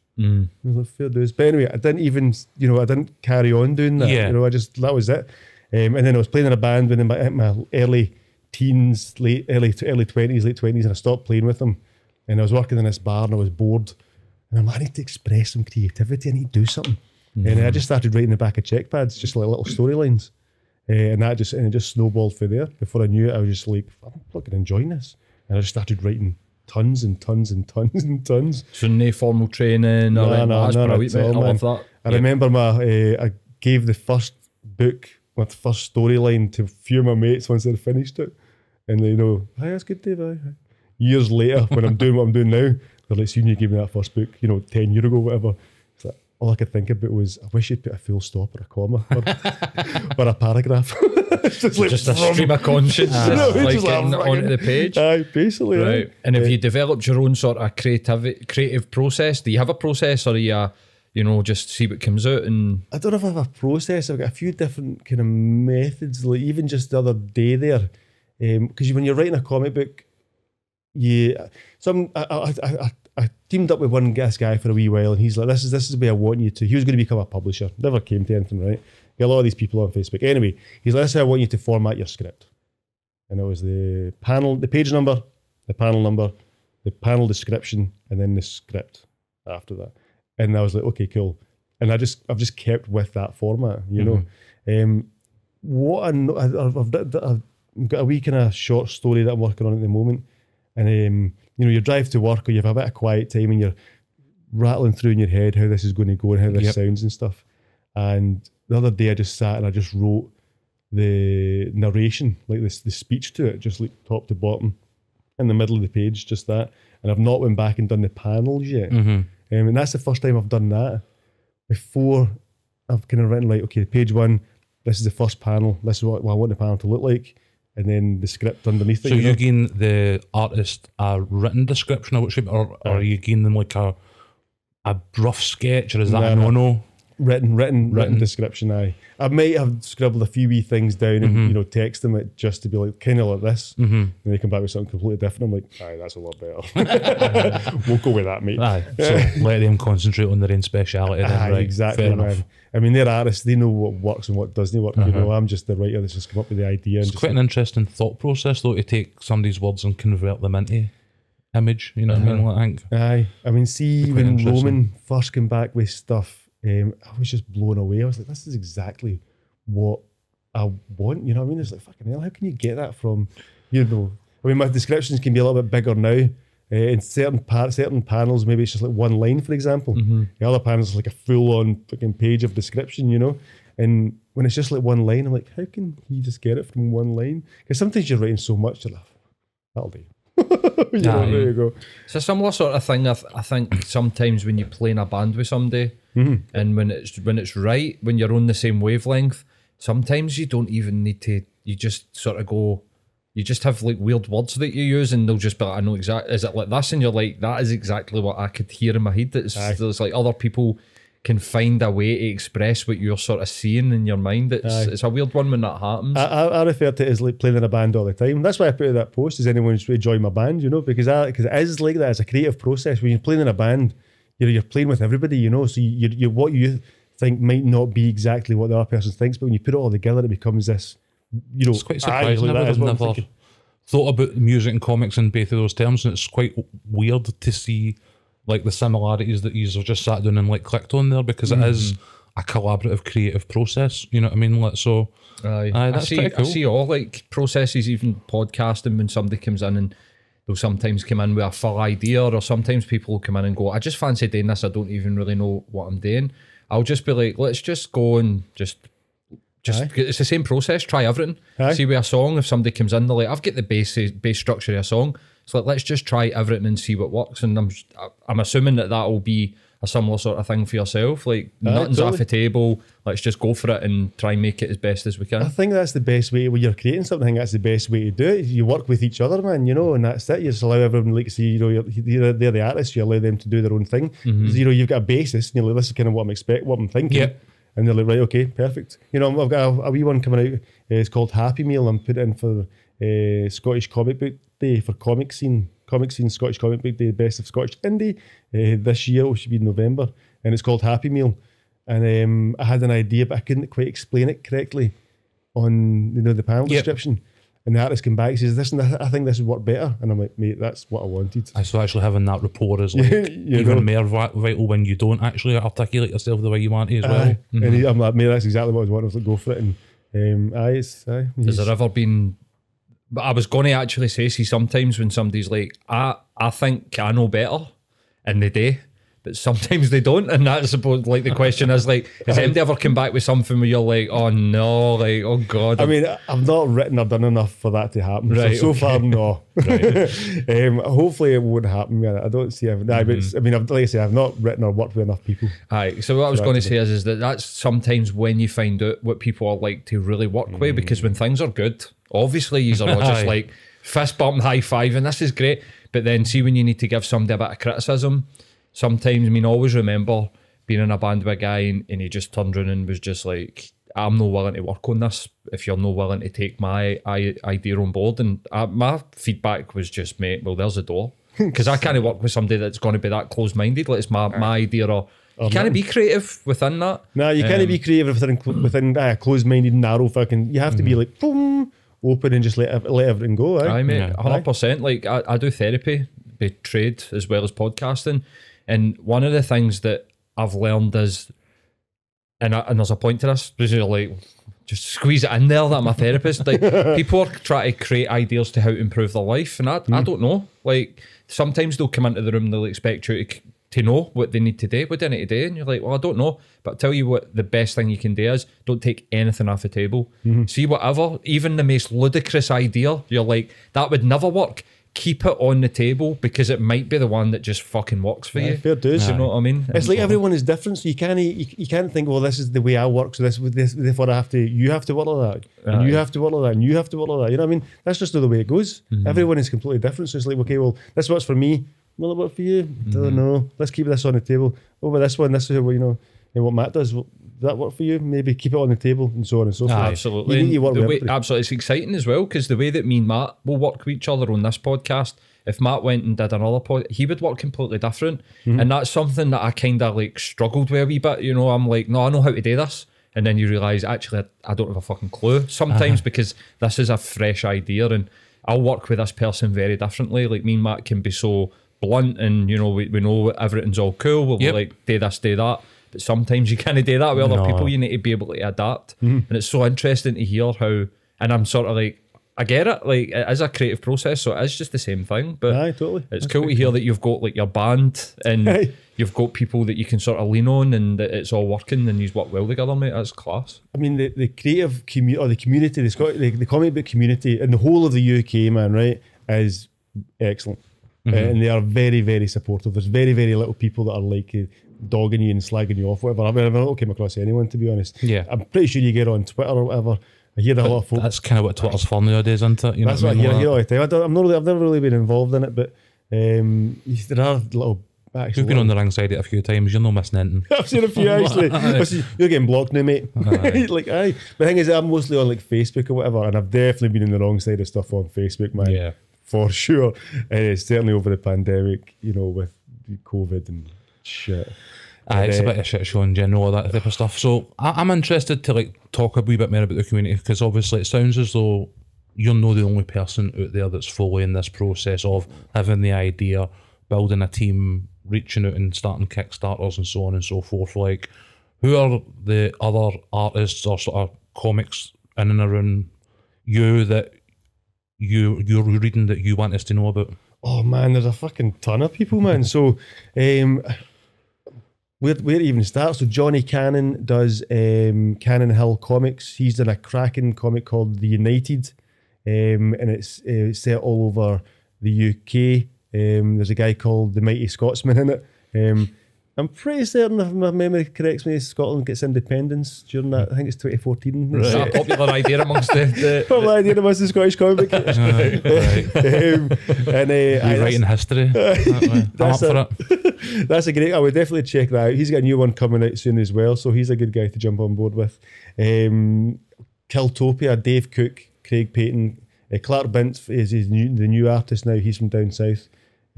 I was like, fair dues. But anyway, I didn't even, you know, I didn't carry on doing that. Yeah. You know, I just, that was it. Um, and then I was playing in a band when in my, in my early teens, late, early, early 20s, late 20s, and I stopped playing with them. And I was working in this bar and I was bored. And I'm like, I need to express some creativity. I need to do something. And I just started writing the back of check pads, just like little storylines. Uh, and that just, and it just snowballed from there. Before I knew it, I was just like, I'm fucking enjoying this. And I just started writing tons and tons and tons [LAUGHS] and tons. So no formal training or No, no, no, brilliant, not. I love that. I remember my uh, I gave the first book, my first storyline to a few of my mates once they'd finished it, and they know, "Hi, that's good, Dave." aye." Years later, when I'm doing what I'm doing now, they're like, "Soon you gave me that first book, you know, ten year ago, whatever." It's like, all I could think about was, I wish you'd put a full stop or a comma or, [LAUGHS] or a paragraph. [LAUGHS] [LAUGHS] Just like Just a stream of conscience, No, just like just like getting fucking- onto the page. Aye, basically. Right. And have Uh, you developed your own sort of creative creative process? Do you have a process or are you, uh, you know, just see what comes out and I don't know if I have a process. I've got a few different kind of methods. Like even just the other day there, because when you're writing a comic book, you some I, I, I, I- teamed up with one gas guy for a wee while, and he's like, "This is this is the way I want you to." He was going to become a publisher. Never came to anything, right? Got a lot of these people on Facebook. Anyway, he's like, "This is how I want you to format your script," and it was the panel, the page number, the panel number, the panel description, and then the script after that. And I was like, okay, cool. And I just, I've just kept with that format, you know. Um, what I know, I've, I've, got- I've got a wee kind of short story that I'm working on at the moment, and um, you know, you drive to work or you have a bit of quiet time and you're rattling through in your head how this is going to go and how this Yep. sounds and stuff. And the other day, I just sat and I just wrote the narration, like this, the speech to it, just like top to bottom, in the middle of the page, just that. And I've not went back and done the panels yet. Mm-hmm. Um, and that's the first time I've done that. Before I've kind of written like, okay, page one, this is the first panel. This is what, what I want the panel to look like, and then the script underneath it. So you know? gain the artist a written description of what shape, or, or you gain them like a a rough sketch, or is that no. no no? Written, written, written Written. description. I, I might have scribbled a few wee things down and Mm-hmm. you know text them it just to be like kind of like this, mm-hmm. and they come back with something completely different. I'm like, aye, that's a lot better. [LAUGHS] [LAUGHS] we'll go with that, mate. Aye. So [LAUGHS] let them concentrate on their own speciality. Then, Aye, right? exactly, Fair man. enough. I mean, they're artists; they know what works and what doesn't work. You uh-huh. know, I'm just the writer that's just come up with the idea. And It's quite an interesting thought process, though, to take somebody's words and convert them into image. You know what I mean? Uh-huh. Like, I think. Aye, I mean, see when. Roman first came back with stuff, um, I was just blown away. I was like, this is exactly what I want. You know what I mean? It's like fucking hell. How can you get that from? You know, I mean, my descriptions can be a little bit bigger now. Uh, in certain part, certain panels, maybe it's just like one line, for example. The other panels is like a full-on fucking page of description. You know, and when it's just like one line, I'm like, how can he just get it from one line? Because sometimes you're writing so much, you're like, that'll do. [LAUGHS] you know, there you go. It's a similar sort of thing. I, th- I think sometimes when you play in a band with somebody, mm-hmm. and when it's when it's right, when you're on the same wavelength, sometimes you don't even need to. You just sort of go. You just have like weird words that you use, and they'll just be like, "I know exactly." Is it like this? And you're like, "That is exactly what I could hear in my head." It's Aye. there's like other people can find a way to express what you're sort of seeing in your mind. It's Aye. it's a weird one when that happens. I, I, I refer to it as like playing in a band all the time. That's why I put in that post. Is anyone who's really join my band? You know, because I because it is like that. It's a creative process. When you're playing in a band, you're you're playing with everybody. You know, so you you what you think might not be exactly what the other person thinks, but when you put it all together, it becomes this you know, It's quite aye, surprising. I that is have what never thought about music and comics in both of those terms, and it's quite weird to see like the similarities that you've just sat down and like clicked on there because it is Mm-hmm. a collaborative creative process. You know what I mean? Like so. Aye. Aye, I see. cool. I see all like processes, even podcasting. When somebody comes in and they'll sometimes come in with a full idea, or sometimes people will come in and go, "I just fancy doing this. I don't even really know what I'm doing." I'll just be like, "Let's just go and just." Just it's the same process. Try everything. Aye. See with a song, if somebody comes in, they're like, "I've got the base base structure of a song." So like, let's just try everything and see what works. And I'm I'm assuming that that will be a similar sort of thing for yourself. Like nothing's totally. off the table. Let's just go for it and try and make it as best as we can. I think that's the best way when you're creating something. That's the best way to do it. You work with each other, man. You know, and that's it. You just allow everyone, like, see, you know, you're, they're, the artists. You allow them to do their own thing. So, you know, you've got a basis, and you're like, this is kind of what I'm expect, what I'm thinking. Yep. And they're like, right, okay, perfect. You know, I've got a, a wee one coming out. Uh, it's called Happy Meal. I'm putting in for uh, Scottish Comic Book Day for Comic Scene. Comic Scene Scottish Comic Book Day, Best of Scottish Indie. Uh, this year, it should be in November, and it's called Happy Meal. And um, I had an idea, but I couldn't quite explain it correctly on you know the panel Yep. description. And the artist came back and says, "Listen, I I think this would work better." And I'm like, "Mate, that's what I wanted." I so actually having that rapport is [LAUGHS] like You even know. more vi- vital when you don't actually articulate yourself the way you want to as well. Aye. And he, I'm like, "Mate, that's exactly what I was wanting." I was like, "Go for it." And um, aye, aye, Has there ever been? But I was going to actually say, see, sometimes when somebody's like, I, I think I know better, in the do, but sometimes they don't, and that's supposed like the question is like, has um, anybody ever come back with something where you're like, oh no, like oh god, I mean, I've not written or done enough for that to happen. Right, so, so okay. far, no. [LAUGHS] [LAUGHS] um, hopefully, it won't happen. I don't see. It. It's, mm-hmm. I mean, I've, like I say, I've not written or worked with enough people. Aye. So what I was going to say is, is that that's sometimes when you find out what people are like to really work with, mm. because when things are good, obviously you are all just like fist bump, high five, and this is great. But then see when you need to give somebody a bit of criticism, sometimes I mean, always remember being in a band with a guy and, and he just turned around and was just like, I'm not willing to work on this if you're not willing to take my I- idea on board. And uh, my feedback was just, mate, well, there's a door. [LAUGHS] Because I can't work with somebody that's going to be that close minded. Like it's my, my idea or you can't be creative within that. Nah, you can't be creative within within uh, closed-minded, narrow fucking. You have to be like boom, open and just let ev- let everything go. Aye? I mate, Yeah. hundred percent. Like I, I do therapy, be trade as well as podcasting, and one of the things that I've learned is, and I, and there's a point to this, because like, just squeeze it in there that I'm a therapist. Like [LAUGHS] people are trying to create ideas to how to improve their life, and I, I mm. don't know. Like sometimes they'll come into the room, they'll expect you to. To know what they need to do, what I need to do, and you're like, well, I don't know. But I tell you what, the best thing you can do is don't take anything off the table. Mm-hmm. See whatever, even the most ludicrous idea, you're like, that would never work. Keep it on the table because it might be the one that just fucking works for you. fair dues. Do you know what I mean? It's like And- everyone is different, so you can't you, you can't think, well, this is the way I work, so this this therefore I have to. You have to work like that, and you Aye. have to work like that, and you have to work like that. You know what I mean? That's just the way it goes. Mm-hmm. Everyone is completely different, so it's like, okay, well, this works for me. Will it work for you? I don't mm-hmm. know. Let's keep this on the table. Oh, but this one, this is what you know. And what Matt does, will does that work for you? Maybe keep it on the table, and so on and so forth. Absolutely. You need to work way- absolutely. It's exciting as well because the way that me and Matt will work with each other on this podcast, if Matt went and did another pod, he would work completely different. Mm-hmm. And that's something that I kind of like struggled with a wee bit. You know, I'm like, no, I know how to do this. And then you realise, actually, I I don't have a fucking clue sometimes Uh-huh. because this is a fresh idea and I'll work with this person very differently. Like me and Matt can be so blunt and, you know, we, we know everything's all cool. We'll Yep. like do this, do that. But sometimes you can't do that with other No. people. You need to be able to adapt. And it's so interesting to hear how, and I'm sort of like, I get it. Like it is a creative process, so it is just the same thing. But Aye, totally. it's cool to hear that you've got like your band and Aye. you've got people that you can sort of lean on, and that it's all working and you work well together, mate. That's class. I mean, the, the creative community or the community, the, Scot- the, the comic book community and the whole of the UK, man, right, is excellent. Uh, and they are very, very supportive. There's very, very little people that are like dogging you and slagging you off, whatever. Mean, I've not came across anyone, to be honest. Yeah. I'm pretty sure you get on Twitter or whatever. I hear a lot of folk. That's kind of what Twitter's for nowadays, isn't it? You That's know what I what hear, I mean? hear all the time. I don't, I'm not really, I've never really been involved in it, but um, there are little. Actually, We've been on the wrong side of it a few times. You're not missing anything. [LAUGHS] I've seen a few actually. [LAUGHS] You're getting blocked now, mate. [LAUGHS] like, aye. But the thing is, I'm mostly on like Facebook or whatever, and I've definitely been in the wrong side of stuff on Facebook, man. Yeah. For sure. And it's certainly over the pandemic, you know, with COVID and shit. Aye, it's a uh, bit of a shit show in general, all that type of stuff. So I, I'm interested to like talk a wee bit more about the community because obviously it sounds as though you're not the only person out there that's fully in this process of having the idea, building a team, reaching out and starting Kickstarters and so on and so forth. Like, who are the other artists or sort of comics in and around you that you you're reading that you want us to know about? Oh man, there's a fucking ton of people, man. So, um, where where even start? So Johnny Cannon does um, Cannon Hill Comics. He's done a cracking comic called The United, um, and it's uh, set all over the UK. Um, there's a guy called the Mighty Scotsman in it. Um, I'm pretty certain, if my memory corrects me, Scotland gets independence during that. I think it's 2014. Is that a popular idea amongst the, the, [LAUGHS] Probably idea of the Scottish comic. [LAUGHS] um, and uh, that's- Rewriting history. [LAUGHS] that. I'm up That's for a- it. That's a great. I would definitely check that out. He's got a new one coming out soon as well, so he's a good guy to jump on board with. Um, Kiltopia, Dave Cook, Craig Payton, uh, Clark Bintz is his new, the new artist now. He's from down south.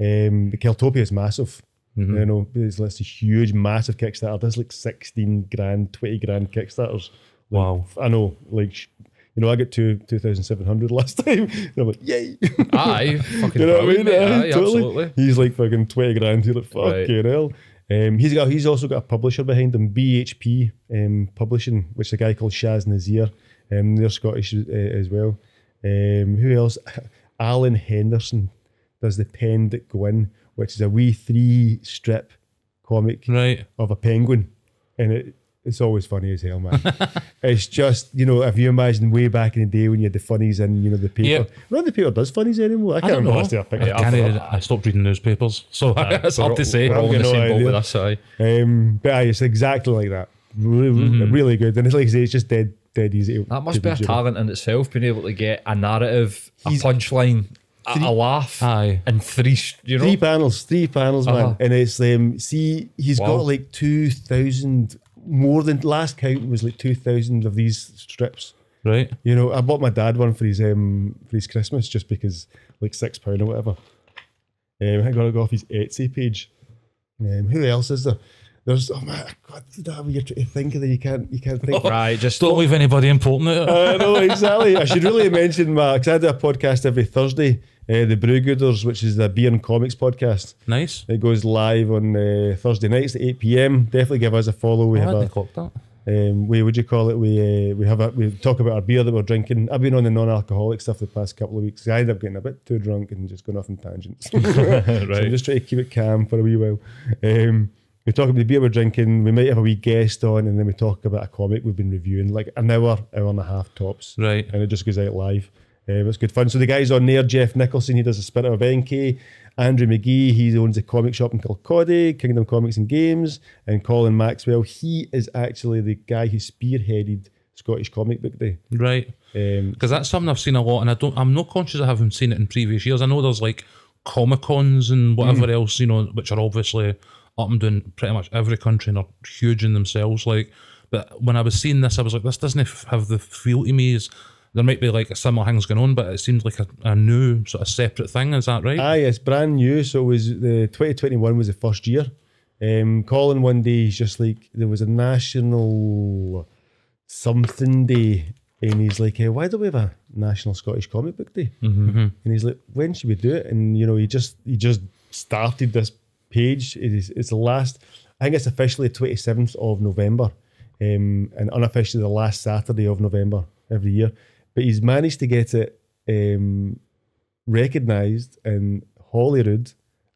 Um, Kiltopia is massive. You know, it's, it's a huge, massive Kickstarter. There's like sixteen grand, twenty grand Kickstarters. Like, Wow. I know, like. You know, I got two two thousand seven hundred [LAUGHS] last time. And I'm like, yay! aye, [LAUGHS] fucking You know what I mean? Aye, totally. absolutely. He's like fucking twenty grand. He's like Right. fucking hell. Um, he's got. He's also got a publisher behind him, BHP um, Publishing, which is a guy called Shaz Nazir. Um, they're Scottish uh, as well. Um, who else? [LAUGHS] Alan Henderson does the Pen That Go In, which is a wee three strip comic Right. of a penguin, and it, it's always funny as hell, man. [LAUGHS] it's just you know if you imagine way back in the day when you had the funnies and, you know the paper. Yep. Well, the paper does funnies anymore. I can't don't remember last time I picked I, it up. can't, I stopped reading newspapers, so [LAUGHS] it's hard to say. We're all in the same boat with us, aye. Um, but aye, it's exactly like that. Really, Mm-hmm. really good. And it's like I say, it's just dead, dead easy. That must be a talent in itself, being able to get a narrative, a punchline, a, a laugh, Aye. and three, you know, Three panels, three panels, man. Uh-huh. And it's um, see, he's Wow. got like two thousand more than last count was like two thousand of these strips. Right. You know, I bought my dad one for his um for his Christmas just because like six pound or whatever. Um, I got to go off his Etsy page. Um, who else is there? There's oh my god, you're trying to think of that you can't you can't think. [LAUGHS] right? Just Don't leave anybody important out. I know exactly. I should really mention my because I do a podcast every Thursday, uh, the Brewgooders, which is the beer and comics podcast. nice. It goes live on uh, Thursday nights at eight pm. Definitely give us a follow. We I have hadn't a clocked that. um, we would you call it? We uh, we have a we talk about our beer that we're drinking. I've been on the non-alcoholic stuff the past couple of weeks. I end up getting a bit too drunk and just going off on tangents. right. [LAUGHS] [LAUGHS] So I'm just trying to keep it calm for a wee while. Um, we talk about the beer we're drinking. We might have a wee guest on, and then we talk about a comic we've been reviewing, like an hour, hour and a half tops Right. and it just goes out live. Uh, was good fun. So the guys on there, Jeff Nicholson, he does the Spirit of NK. Andrew McGee, he owns a comic shop in Kirkcaldy, Kingdom Comics and Games, and Colin Maxwell, he is actually the guy who spearheaded Scottish Comic Book Day. Right. Um, Because that's something I've seen a lot, and I don't. I'm not conscious of having seen it in previous years. I know there's like comic cons and whatever else, you know, which are obviously up and down pretty much every country and are huge in themselves. Like, but when I was seeing this, I was like, this doesn't have the feel to me as there might be like a similar things going on, but it seems like a, a new sort of separate thing. Is that right? aye, it's brand new. So it was the 2021 was the first year. Um, Colin one day, he's just like, there was a national something day. And he's like, hey, why don't we have a National Scottish Comic Book Day? And he's like, when should we do it? And you know, he just he just started this page. It is it's the last. I think it's officially twenty seventh of November, um, and unofficially the last Saturday of November every year. But he's managed to get it um, recognised in Holyrood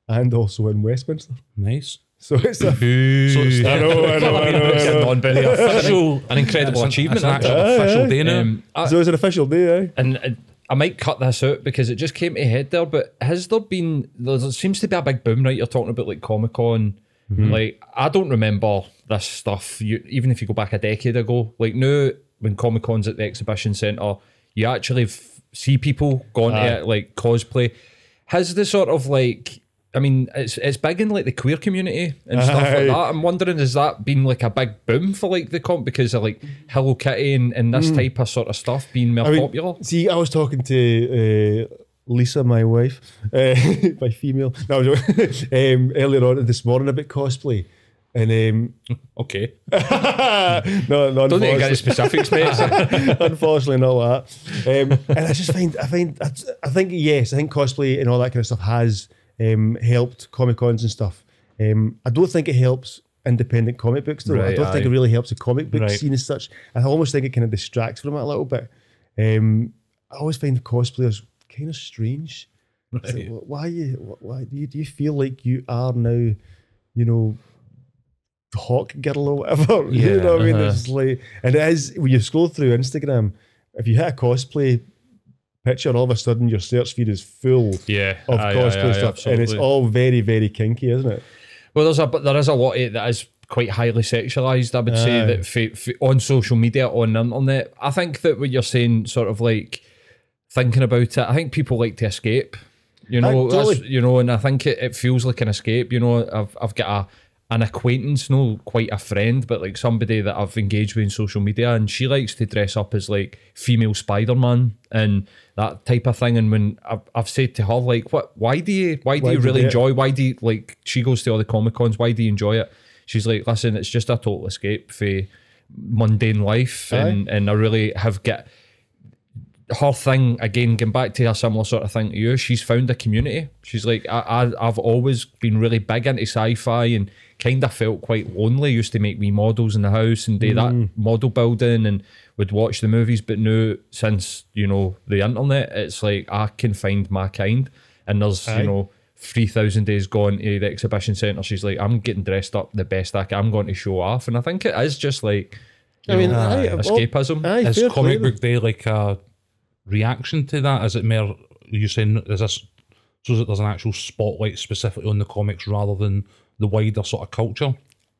and also in Westminster. nice. So it's a [LAUGHS] So it's I know, I know, I know, I know. non-Billy [LAUGHS] official, an incredible it's an- achievement. It's an actual Aye, official aye. day now. Um, I- so it's an official day, eh? and uh, I might cut this out because it just came to head there. But has there been? There seems to be a big boom, right? You're talking about like Comic Con. Like I don't remember this stuff. You even if you go back a decade ago, like now when Comic Con's at the exhibition centre, you actually f- see people going Aye. to it like cosplay. Has the sort of like. I mean, it's it's big in like the queer community and stuff Aye. like that. I'm wondering, has that been like a big boom for like the comp because of like Hello Kitty and, and this type of sort of stuff being more I mean, popular? See, I was talking to uh, Lisa, my wife, uh, [LAUGHS] my female, no, I was joking, [LAUGHS] um, earlier on this morning about cosplay. And um, Okay. [LAUGHS] no, no, Don't need to get unfortunately- specifics, mate. [LAUGHS] unfortunately not that. Um, and I just find, I find, I, I think yes, I think cosplay and all that kind of stuff has um, helped comic cons and stuff. Um, I don't think it helps independent comic books though. I don't think it really helps the comic book Right. scene as such. I almost think it kind of distracts from it a little bit. Um, I always find cosplayers kind of strange. It's like, wh- why you? Why do you? Do you feel like you are now, you know, hawk girl or whatever? [LAUGHS] you know what I mean? uh-huh. It's like, and it is when you scroll through Instagram. If you hit a cosplay picture, all of a sudden your search feed is full yeah, of aye, cosplay aye, aye, stuff, and it's all very, very kinky, isn't it? Well, there's a but there is a lot of it that is quite highly sexualized. I would say that f- f- on social media, on the internet. I think that what you're saying, sort of like thinking about it, I think people like to escape. You know, totally. you know, and I think it, it feels like an escape. You know, I've I've got a an acquaintance, no quite a friend, but like somebody that I've engaged with in social media, and she likes to dress up as like female Spider Man and that type of thing. And when I've, I've said to her, like, what, why do you, why do Why you do really enjoy? Why do you like? She goes to all the comic cons. Why do you enjoy it? She's like, listen, it's just a total escape for mundane life, and and I really have get her thing again. Going back to a similar sort of thing to you, she's found a community. She's like, I, I I've always been really big into sci-fi and kind of felt quite lonely. Used to make me models in the house and do that mm. model building and would watch the movies. But now, since you know the internet, it's like I can find my kind. And there's Aye. you know three thousand days gone to the exhibition centre. She's like, I'm getting dressed up the best I can. I'm going to show off, and I think it is just like. I mean, know, aye, escapism. Aye, Is comic play. book day like a reaction to that? Is it more you saying is this so that there's an actual spotlight specifically on the comics rather than the wider sort of culture?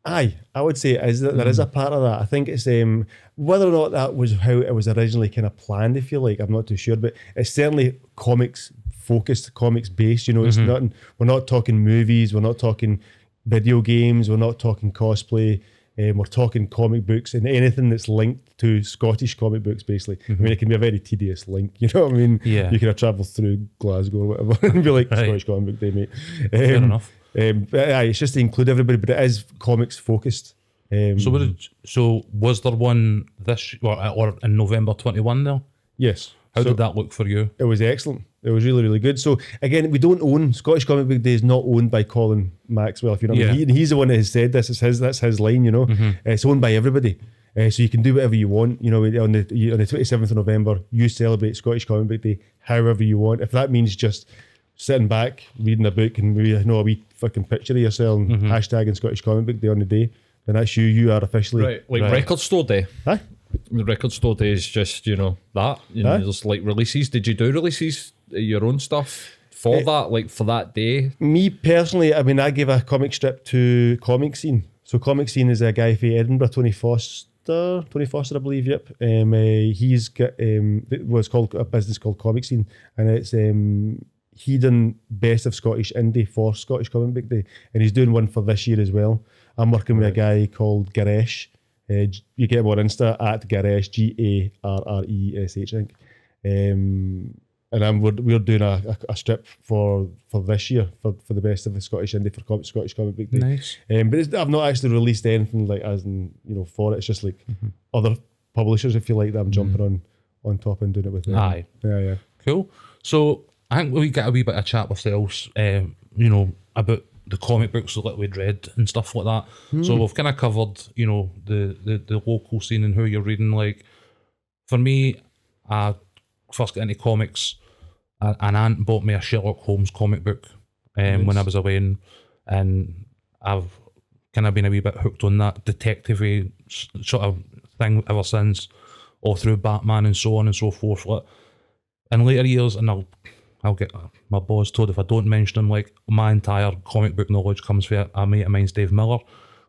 Aye, I would say is that there is a part of that. I think it's um whether or not that was how it was originally kind of planned. If you like, I'm not too sure, but it's certainly comics focused, comics based. You know, it's not. We're not talking movies. We're not talking video games. We're not talking cosplay. Um, we're talking comic books and anything that's linked to Scottish comic books. Basically, I mean, it can be a very tedious link. [LAUGHS] You know what I mean? Yeah. You can have travelled through Glasgow or whatever [LAUGHS] and be like Right. Scottish comic book day, mate. Fair Um, enough. Um, it's just to include everybody, but it is comics focused. Um, So, did, so was there one this or, or in November twenty one there? yes, How So did that look for you? It was excellent. It was really, really good. So again, we don't own Scottish Comic Book Day is not owned by Colin Maxwell. If you know, what I mean. Yeah. he, he's the one that has said this. It's his. That's his line. You know, Uh, it's owned by everybody. Uh, so you can do whatever you want. You know, on the on the twenty seventh of November, you celebrate Scottish Comic Book Day however you want. If that means just sitting back reading a book and maybe you know a wee fucking picture of yourself and hashtagging Scottish Comic Book Day on the day, then that's you. You are officially Right, like Right. record store day. Huh? The record store day is just you know that. You know, Aye. there's like releases. Did you do releases uh, your own stuff for Eh. that? Like for that day? Me personally, I mean, I gave a comic strip to Comic Scene. So Comic Scene is a guy from Edinburgh, Tony Foster. Tony Foster, I believe. Yep. Um, uh, he's got um, it was called a business called Comic Scene, and it's um, he done best of Scottish indie for Scottish Comic Book Day, and he's doing one for this year as well. I'm working with a guy called Garesh. Uh, you get him on Insta at Garesh, G A R R E S H, I think. Um, and I'm we're, we're doing a, a, a strip for for this year for, for the best of the Scottish indie for Com- Scottish Comic Book Day. Nice. Um, but it's, I've not actually released anything like as in you know for it. It's just like other publishers, if you like, that I'm jumping on on top and doing it with them. Aye. Yeah, yeah. Cool. So I think we get a wee bit of chat with else, um, you know, about the comic books that we'd read and stuff like that. So we've kind of covered, you know, the, the the local scene and who you're reading. Like for me, I first got into comics. An aunt bought me a Sherlock Holmes comic book um, when I was away, and, and I've kind of been a wee bit hooked on that detective sort of thing ever since, all through Batman and so on and so forth. Like, in later years, and I'll I'll get my boss told if I don't mention him. Like my entire comic book knowledge comes from a mate of mine's Dave Miller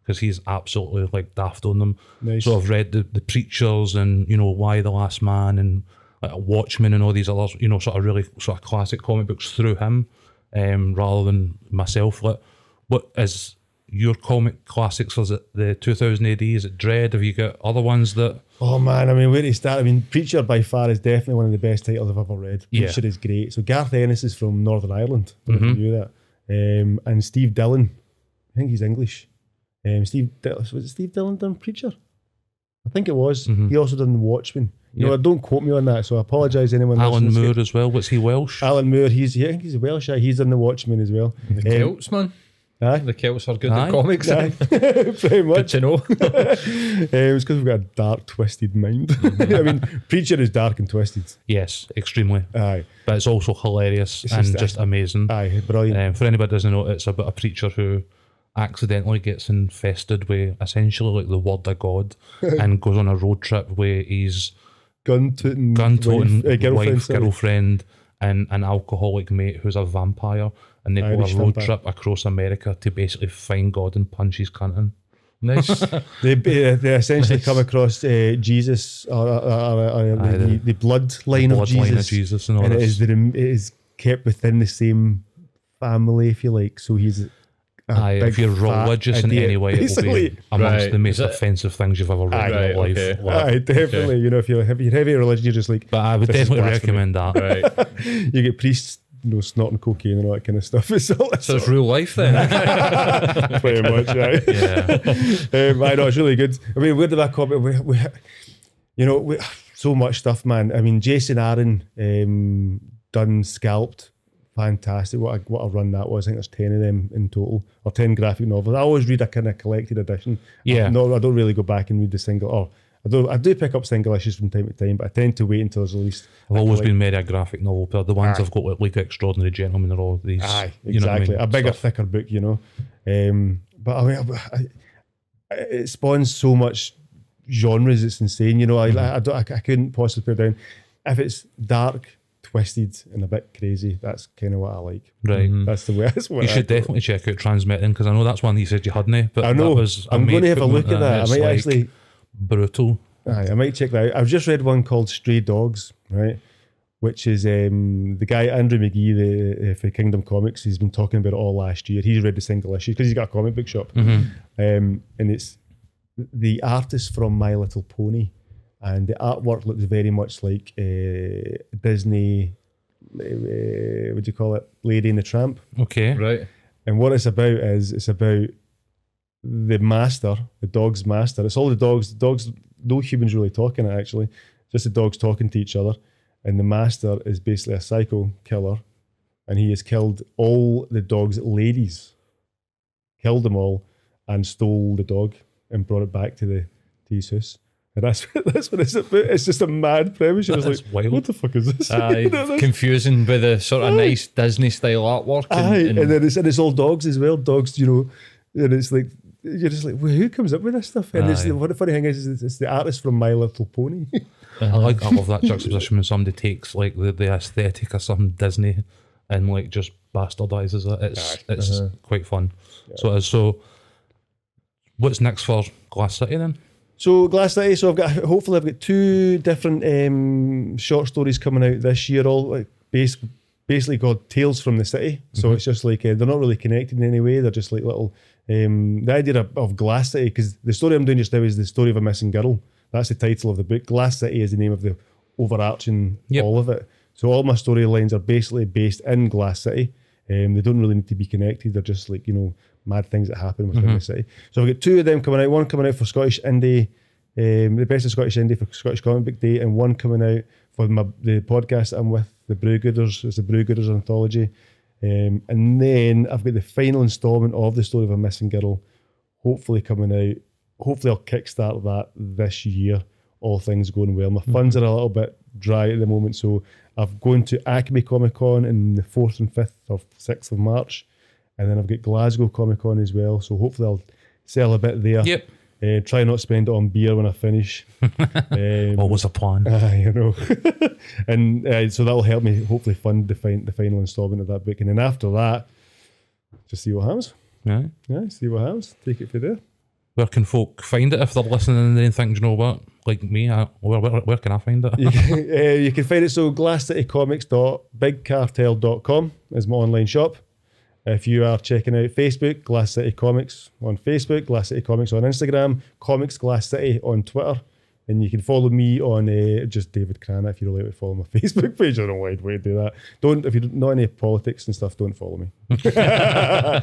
because he's absolutely like daft on them. Nice. So I've read the, the Preachers and you know Y the Last Man and like, Watchmen and all these other you know sort of really sort of classic comic books through him, um, rather than myself. Like, what is your comic classics? Was it the 2000 AD? Is it Dredd? Have you got other ones that? Oh man, I mean, where to start? I mean, Preacher by far is definitely one of the best titles I've ever read. Yeah. Preacher is great. So Garth Ennis is from Northern Ireland. I don't know if you knew that. Um, and Steve Dillon, I think he's English. Um, Steve Dill- was it Steve Dillon done Preacher? I think it was. Mm-hmm. He also done The Watchmen. You know, don't quote me on that. So I apologise anyone. Alan listening. Moore as well. What's he Welsh? Alan Moore. He's yeah, I think he's Welsh. guy. He's done The Watchmen as well. The Um, Celts, man. Aye. The Celts are good Aye. at comics. Aye. [LAUGHS] Pretty Good much. to know. Um, [LAUGHS] it's because we've got a dark, twisted mind. [LAUGHS] I mean, Preacher is dark and twisted. Yes, extremely. Aye, But it's also hilarious It's and just- just, amazing. aye, brilliant. Um, for anybody that doesn't know, it's about a preacher who accidentally gets infested with essentially like the word of God and goes on a road trip where he's gun toting, gun toting wife, uh, girlfriend, wife, girlfriend, and an alcoholic mate who's a vampire. And they Irish go a road vampire. trip across America to basically find God and punch his cunt in. nice. [LAUGHS] They, uh, they essentially come across uh, Jesus or, or, or, or Aye, the, the- the bloodline of bloodline Jesus, of Jesus and all and it this. is, the, rem- it is kept within the same family, if you like. So he's a Aye, if you're fat religious in idiot, any way, it will basically. be amongst Right. the most Is it- offensive things you've ever read Aye, in right, your life. okay. Like, Aye, definitely. You know, if you're heavy, heavy religion, you're just like, But I would This is definitely blasphemy. recommend that. right. [LAUGHS] you get priests, know, snorting cocaine and all that kind of stuff. [LAUGHS] It's all, So it's real life then. [LAUGHS] pretty much, right? [LAUGHS] Yeah. um, I know it's really good. I mean, where did that come? We, we, you know, we, so much stuff, man. I mean, Jason Aaron um, done scalped, fantastic. What a, what a run that was. I think there's ten of them in total, or ten graphic novels. I always read a kind of collected edition. Yeah. no, I don't really go back and read the single. Or I do. I do pick up single issues from time to time, but I tend to wait until there's released. I've always been very a graphic novel, but the ones I've got like, like Extraordinary Gentlemen are all these. Aye, you know what I exactly. mean, A bigger, stuff. thicker book, you know. Um, but I mean, I, I, it spawns so much genres. It's insane. You know, I, Mm-hmm. I, I, don't, I, I couldn't possibly put it down. If it's dark, twisted, and a bit crazy, that's kind of what I like. Right. That's the way. That's what You I should go. definitely check out Transmitting because I know that's one you said you hadn't. But I know. That was a I'm going to have a look at that. I might like actually. Brutal. Aye, I might check that out. I've just read one called Stray Dogs, right? Which is um, the guy Andrew McGee, the uh, for Kingdom Comics. He's been talking about it all last year. He's read the single issue because he's got a comic book shop, um, and it's the artist from My Little Pony, and the artwork looks very much like uh, Disney. Uh, what do you call it? Lady and the Tramp. Okay. right. And what it's about is it's about the master, the dog's master. It's all the dogs. The dogs, no humans really talking it actually. Just the dogs talking to each other. And the master is basically a psycho killer, and he has killed all the dog's ladies. Killed them all, and stole the dog and brought it back to the to his house. And that's [LAUGHS] that's what it's about. It's just a mad premise. You're just That's like, wild. what the fuck is this? [LAUGHS] Aye, You know, confusing with the sort of nice Disney style artwork. And, Aye, and- and, then it's and it's all dogs as well. Dogs, you know, and it's like you're just like, well, who comes up with this stuff? And it's the, what the funny thing is, is it's the artist from My Little Pony. [LAUGHS] I like I love that juxtaposition when somebody takes like the, the aesthetic of something Disney and like just bastardizes it. It's it's quite fun. So it is. So what's next for Glass City then? so Glass City. So I've got hopefully I've got two different um, short stories coming out this year, all like base, basically called Tales from the City. So it's just like uh, they're not really connected in any way. They're just like little. Um, the idea of, of Glass City because the story I'm doing just now is the story of a missing girl. That's the title of the book. Glass City is the name of the overarching Yep. all of it. So all my storylines are basically based in Glass City. Um, they don't really need to be connected. They're just like you know mad things that happen within the city. So I've got two of them coming out. One coming out for Scottish Indie, um, the best of Scottish Indie for Scottish Comic Book Day, and one coming out for my the podcast I'm with, the Brewgooders. It's the Brewgooders anthology. Um, and then I've got the final instalment of the story of a missing girl, hopefully coming out. Hopefully I'll kickstart that this year. All things going well. My funds are a little bit dry at the moment, so I've gone to Acme Comic Con in the fourth and fifth or sixth of March, and then I've got Glasgow Comic Con as well. So hopefully I'll sell a bit there. Yep. Uh, try not spend it on beer when I finish. um, Always a plan. Ah, you know, [LAUGHS] and uh, so that'll help me hopefully fund the, fin- the final installment of that book, and then after that, just see what happens. Yeah. Yeah, see what happens. Take it for there. Where can folk find it if they're listening and they think, you know what? Like me, I, where, where, where can I find it? [LAUGHS] You [LAUGHS] can, uh, you can find it so glasscitycomics.bigcartel.com is my online shop. If you are checking out Facebook, Glass City Comics on Facebook, Glass City Comics on Instagram, Comics Glass City on Twitter. And you can follow me on uh, just David Crana if you're allowed to follow my [LAUGHS] Facebook page. I don't know why to do that. Don't if you're not into politics and stuff, don't follow me. [LAUGHS] [LAUGHS] I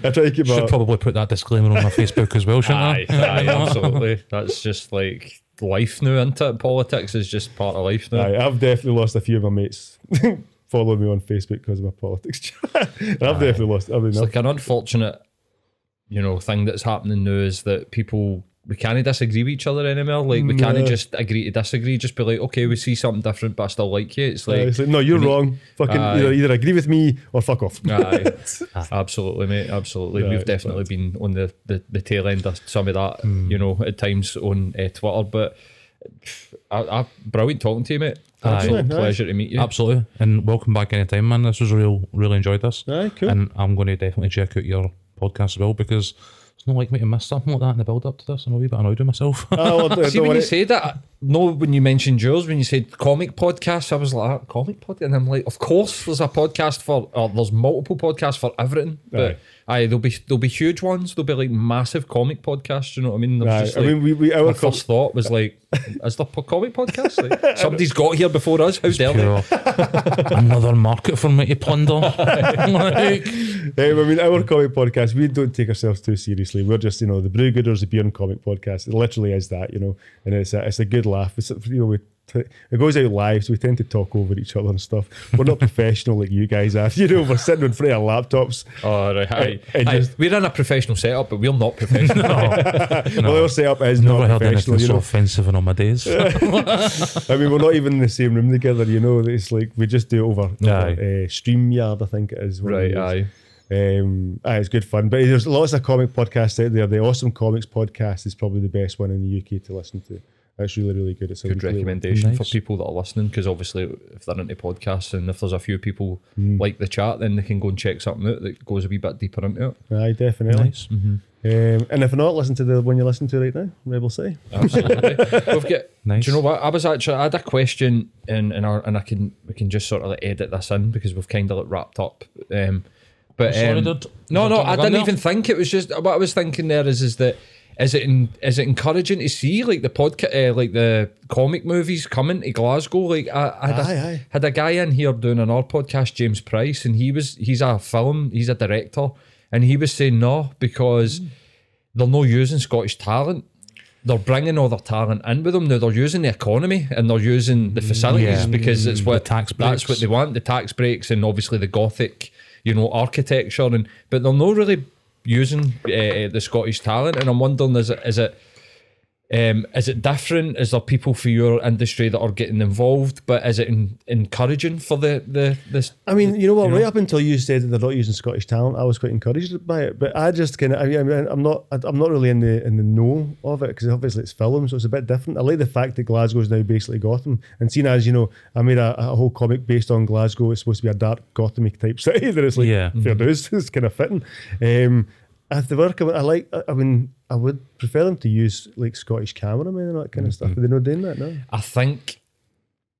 try to keep Should my probably put that disclaimer on my Facebook as well, shouldn't Aye, I? aye, absolutely. That's just like life now, isn't it? Politics is just part of life now. Aye, I've definitely lost a few of my mates. Follow me on Facebook because of my politics. [LAUGHS] I've definitely lost. I mean, It's like an unfortunate, you know, thing that's happening now is that people we can't disagree with each other anymore. Like we can't No. just agree to disagree. Just be like, okay, we see something different, but I still like you. It's like, it's like, no, you're we need- wrong. Fucking Aye. either, either agree with me or fuck off. Aye, [LAUGHS] absolutely, mate. Absolutely, Right, we've definitely been on the, the, the tail end of some of that, you know, at times on uh, Twitter. But I, I, brilliant talking to you, mate. Absolute Aye. pleasure to meet you. Absolutely. And welcome back anytime, man. This was real, really enjoyed this. Aye, cool. And I'm going to definitely check out your podcast as well because it's not like me to miss something like that in the build up to this. I'm a wee bit annoyed with myself. Oh, well, [LAUGHS] See when you said that, no, when you mentioned yours, when you said comic podcast, I was like, "Ah, comic podcast, and I'm like, of course, there's a podcast for, or there's multiple podcasts for everything. But aye, there'll be there'll be huge ones. There'll be like massive comic podcasts. You know what I mean? There's Aye, just I like- mean, we, we our my com- first thought was like, is there a comic podcast? Like, [LAUGHS] somebody's got here before us. How dare they? Another market for me to plunder. [LAUGHS] like, Um, I mean, our comic podcast, we don't take ourselves too seriously. We're just, you know, the Brew Gooders, the beer and comic podcast. It literally is that, you know, and it's a, it's a good laugh. It's, you know, we t- it goes out live, so we tend to talk over each other and stuff. We're not [LAUGHS] professional like you guys are. [LAUGHS] You know, we're sitting in front of our laptops. Oh, right, aye. And Aye, just- we're in a professional setup, but we're not professional. [LAUGHS] Well, our setup is never not professional. You so offensive in all my days. I mean, we're not even in the same room together. You know, it's like we just do it over, over Aye. uh, Streamyard, I think it is. what right, is. aye. Um, aye, it's good fun. But there's lots of comic podcasts out there. The Awesome Comics podcast is probably the best one in the UK to listen to. That's really, really good. It's a good weekly one. recommendation for people that are listening because obviously if they're into podcasts and if there's a few people Mm. like the chat then they can go and check something out that goes a wee bit deeper into it Aye, definitely. nice. Um, and if not, listen to the one you're listening to right now, Rebel City. absolutely [LAUGHS] we've got Nice. do you know what I was actually I had a question and and, our, and I can we can just sort of like edit this in because we've kind of like wrapped up um but Sorry, um, dude. no no I didn't even think it was just what I was thinking there is is that is it in, is it encouraging to see like the podcast uh, like the comic movies coming to Glasgow? Like I, I had, Aye, a, aye. had a guy in here doing an our podcast James Price and he was he's a film he's a director and he was saying no because they're not using Scottish talent. They're bringing all their talent in with them. Now they're using the economy and they're using the facilities Yeah. because it's what tax that's what they want the tax breaks and obviously the gothic you know architecture and but they're not really using uh, the Scottish talent and I'm wondering is it is it um, is it different? Is there people for your industry that are getting involved? But is it in, encouraging for the the this? I mean, you know what? Right up until you said that they're not using Scottish talent, I was quite encouraged by it. But I just kind of, I mean, I mean, I'm not, I'm not really in the in the know of it because obviously it's film, so it's a bit different. I like the fact that Glasgow is now basically Gotham, and seeing as you know, I made a, a whole comic based on Glasgow. It's supposed to be a dark Gothamic type [LAUGHS] city. That it's like, Yeah. fair dues. [LAUGHS] It's kind of fitting. Um, if they work, I, I like. I, I mean, I would prefer them to use like Scottish cameramen and that kind of mm-hmm. stuff. But they're not doing that now. I think,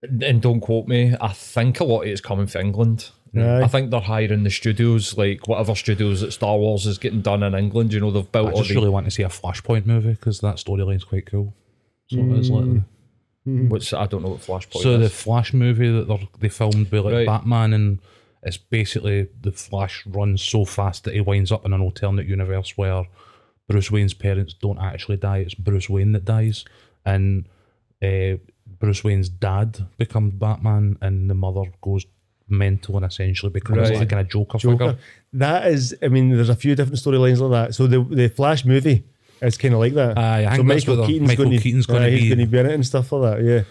and don't quote me. I think a lot of it's coming from England. Aye. I think they're hiring the studios, like whatever studios that Star Wars is getting done in England. You know, they've built I all just the really want to see a Flashpoint movie because that storyline's quite cool. So it is like, mm. mm-hmm. mm-hmm. What's I don't know what Flashpoint so the. Flash movie that they're, they filmed with like Right. Batman and it's basically the Flash runs so fast that he winds up in an alternate universe where Bruce Wayne's parents don't actually die. It's Bruce Wayne that dies, and uh, Bruce Wayne's dad becomes Batman, and the mother goes mental and essentially becomes Right. like a kind of Joker, Joker. figure. That is, I mean, there's a few different storylines like that. So the the Flash movie is kind of like that. Aye, I so what the- Michael going Keaton's be- going to be in it and stuff like that. Yeah.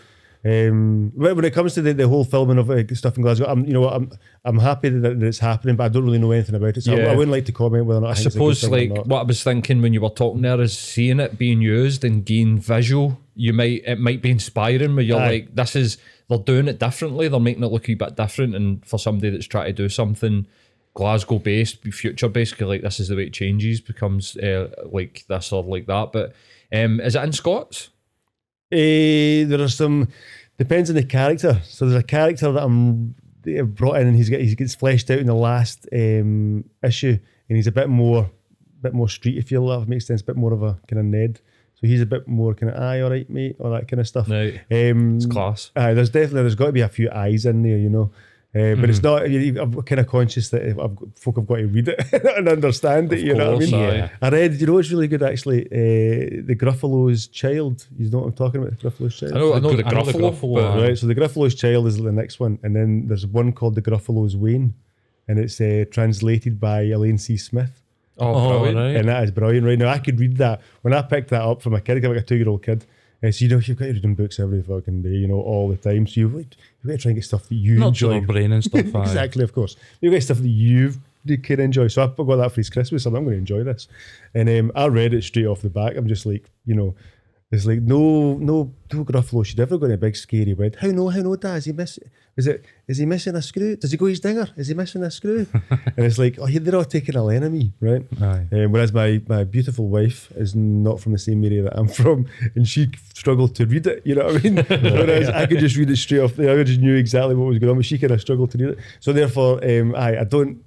Um, when it comes to the, the whole filming of uh, stuff in Glasgow, I'm you know I'm I'm happy that, that it's happening, but I don't really know anything about it. So I, Yeah. I wouldn't like to comment whether or not I, I think it's a good suppose like what I was thinking when you were talking there is seeing it being used and gain visual. You might it might be inspiring where you're Aye. like, this is they're doing it differently. They're making it look a bit different. And for somebody that's trying to do something Glasgow based, future basically, like this is the way it changes, becomes uh, like this or like that. But um, is it in Scots? Eh, there are some depends on the character. So there's a character that I'm brought in, and he's get he gets fleshed out in the last um, issue, and he's a bit more, bit more street if you. That makes sense. A bit more of a kind of Ned. So he's a bit more kind of aye, all right, mate, all that kind of stuff. Right. Um, It's class. Aye, there's definitely there's got to be a few eyes in there, you know. Uh, but Hmm. it's not. I'm kind of conscious that I've got, folk have got to read it [LAUGHS] and understand it. You know what I mean? aye. I read. You know it's really good actually? Uh, the Gruffalo's Child. You know what I'm talking about? The Gruffalo's Child. I know, I know the I know the Gruffalo, Gruffalo, but- Right. So the Gruffalo's Child is the next one, and then there's one called the Gruffalo's Wean, and it's uh, translated by Elaine C. Smith. Oh, Oh, brilliant. right. And that is brilliant. Right now, I could read that when I picked that up from a kid. I got like a two-year-old kid. And so you know you've got to read them books every fucking day, you know, all the time. So you've, you've got to try and get stuff that you Not enjoy. their brain and stuff. [LAUGHS] exactly, of course. You've got stuff that you can enjoy. So I got that for his Christmas, and I'm going to enjoy this. And um, I read it straight off the back. I'm just like, you know, it's like no, no, no Gruffalo should ever go in a big scary bed. How no, how no, Dad? Is he miss? Is it? Is he missing a screw? Does he go his dinger? Is he missing a screw? [LAUGHS] and it's like, oh, they're all taking a line of me, right? Aye. Um, whereas my, my beautiful wife is not from the same area that I'm [LAUGHS] from, and she struggled to read it. You know what I mean? [LAUGHS] whereas I could just read it straight off. I just knew exactly what was going on, but she kind of struggled to read it. So therefore, um, I I don't.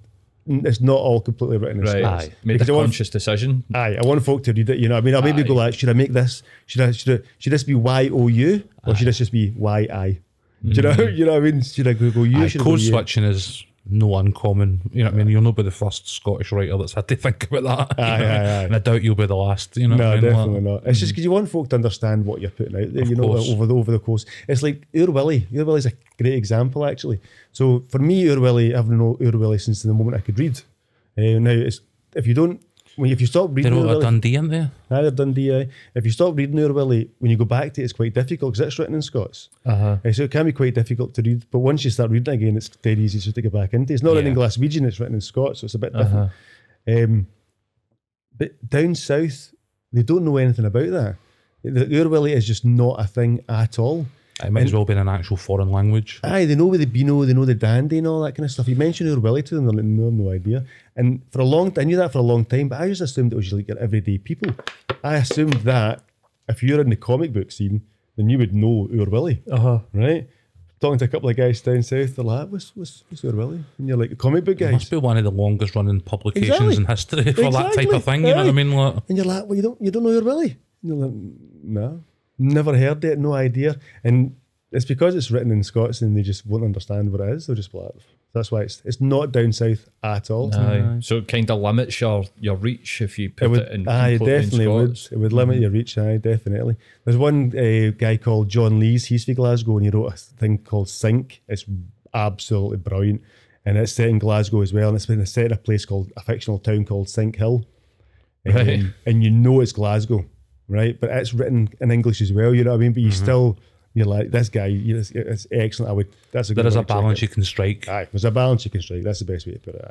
It's not all completely written in Right. Aye. Made Because a I want- conscious decision. Aye, I want folk to read it. You know, I mean, I'll maybe go like, should I make this? Should I? Should I? Should this be Y O U or should this just be Y I? Do you mm. know? [LAUGHS] You know what I mean? Should I go, go U? Aye, I code switching is no uncommon. You know what I mean? You'll not be the first Scottish writer that's had to [LAUGHS] think about that. Aye, aye, aye. And I doubt you'll be the last. You know No, I mean? definitely Like, not. It's just because you want folk to understand what you're putting out there, you know, course. over the over the course. It's like Oor Wullie. Oor Wullie's a great example, actually. So for me, Oor Wullie, I've known Oor Wullie since the moment I could read. Uh, now, it's if you don't, when if you stop reading, They're reading Ur all a Willie, Dundee, aren't they? either Dundee, aye. if you stop reading Ur when you go back to it, it's quite difficult because it's written in Scots. Uh-huh. Uh, so it can be quite difficult to read. But once you start reading again, it's dead easy just to get back into. It's not written in Yeah. Glaswegian, it's written in Scots, so it's a bit Uh-huh. different. Um, but down south, they don't know anything about that. The Ur is just not a thing at all. It might as well be in an actual foreign language. Aye, they know where the Beano, they know the dandy and all that kind of stuff. You mention Oor Wullie to them, they're like, no, no idea. And for a long time, I knew that for a long time, but I just assumed it was like your everyday people. I assumed that if you're in the comic book scene, then you would know Oor Wullie, Uh-huh. right? Talking to a couple of guys down south, they're like, what's, what's, what's Oor Wullie? And you're like, comic book It guys. must be one of the longest running publications Exactly. in history [LAUGHS] for that type of thing. You know what I mean? Like, And you're like, well, you don't, you don't know your Willie? And you're like, no, never heard it, no idea. And it's because it's written in Scots and they just won't understand what it is. They'll just be like, that's why it's it's not down south at all. Aye. So it kind of limits your, your reach if you put It it, would, in aye, completely in definitely would. It would limit your reach. Aye, definitely. There's one uh, guy called John Lees. He's from Glasgow, and he wrote a thing called Sink. It's absolutely brilliant, and it's set in Glasgow as well. And it's been set in a place called a fictional town called Sink Hill, Um, Right. and you know it's Glasgow, right? But it's written in English as well. You know what I mean? But you mm-hmm. still. You're like this guy. You know, it's, it's excellent. I would. That's a. there good is a one to check balance you can strike. Aye, there's a balance you can strike. That's the best way to put it. Aye.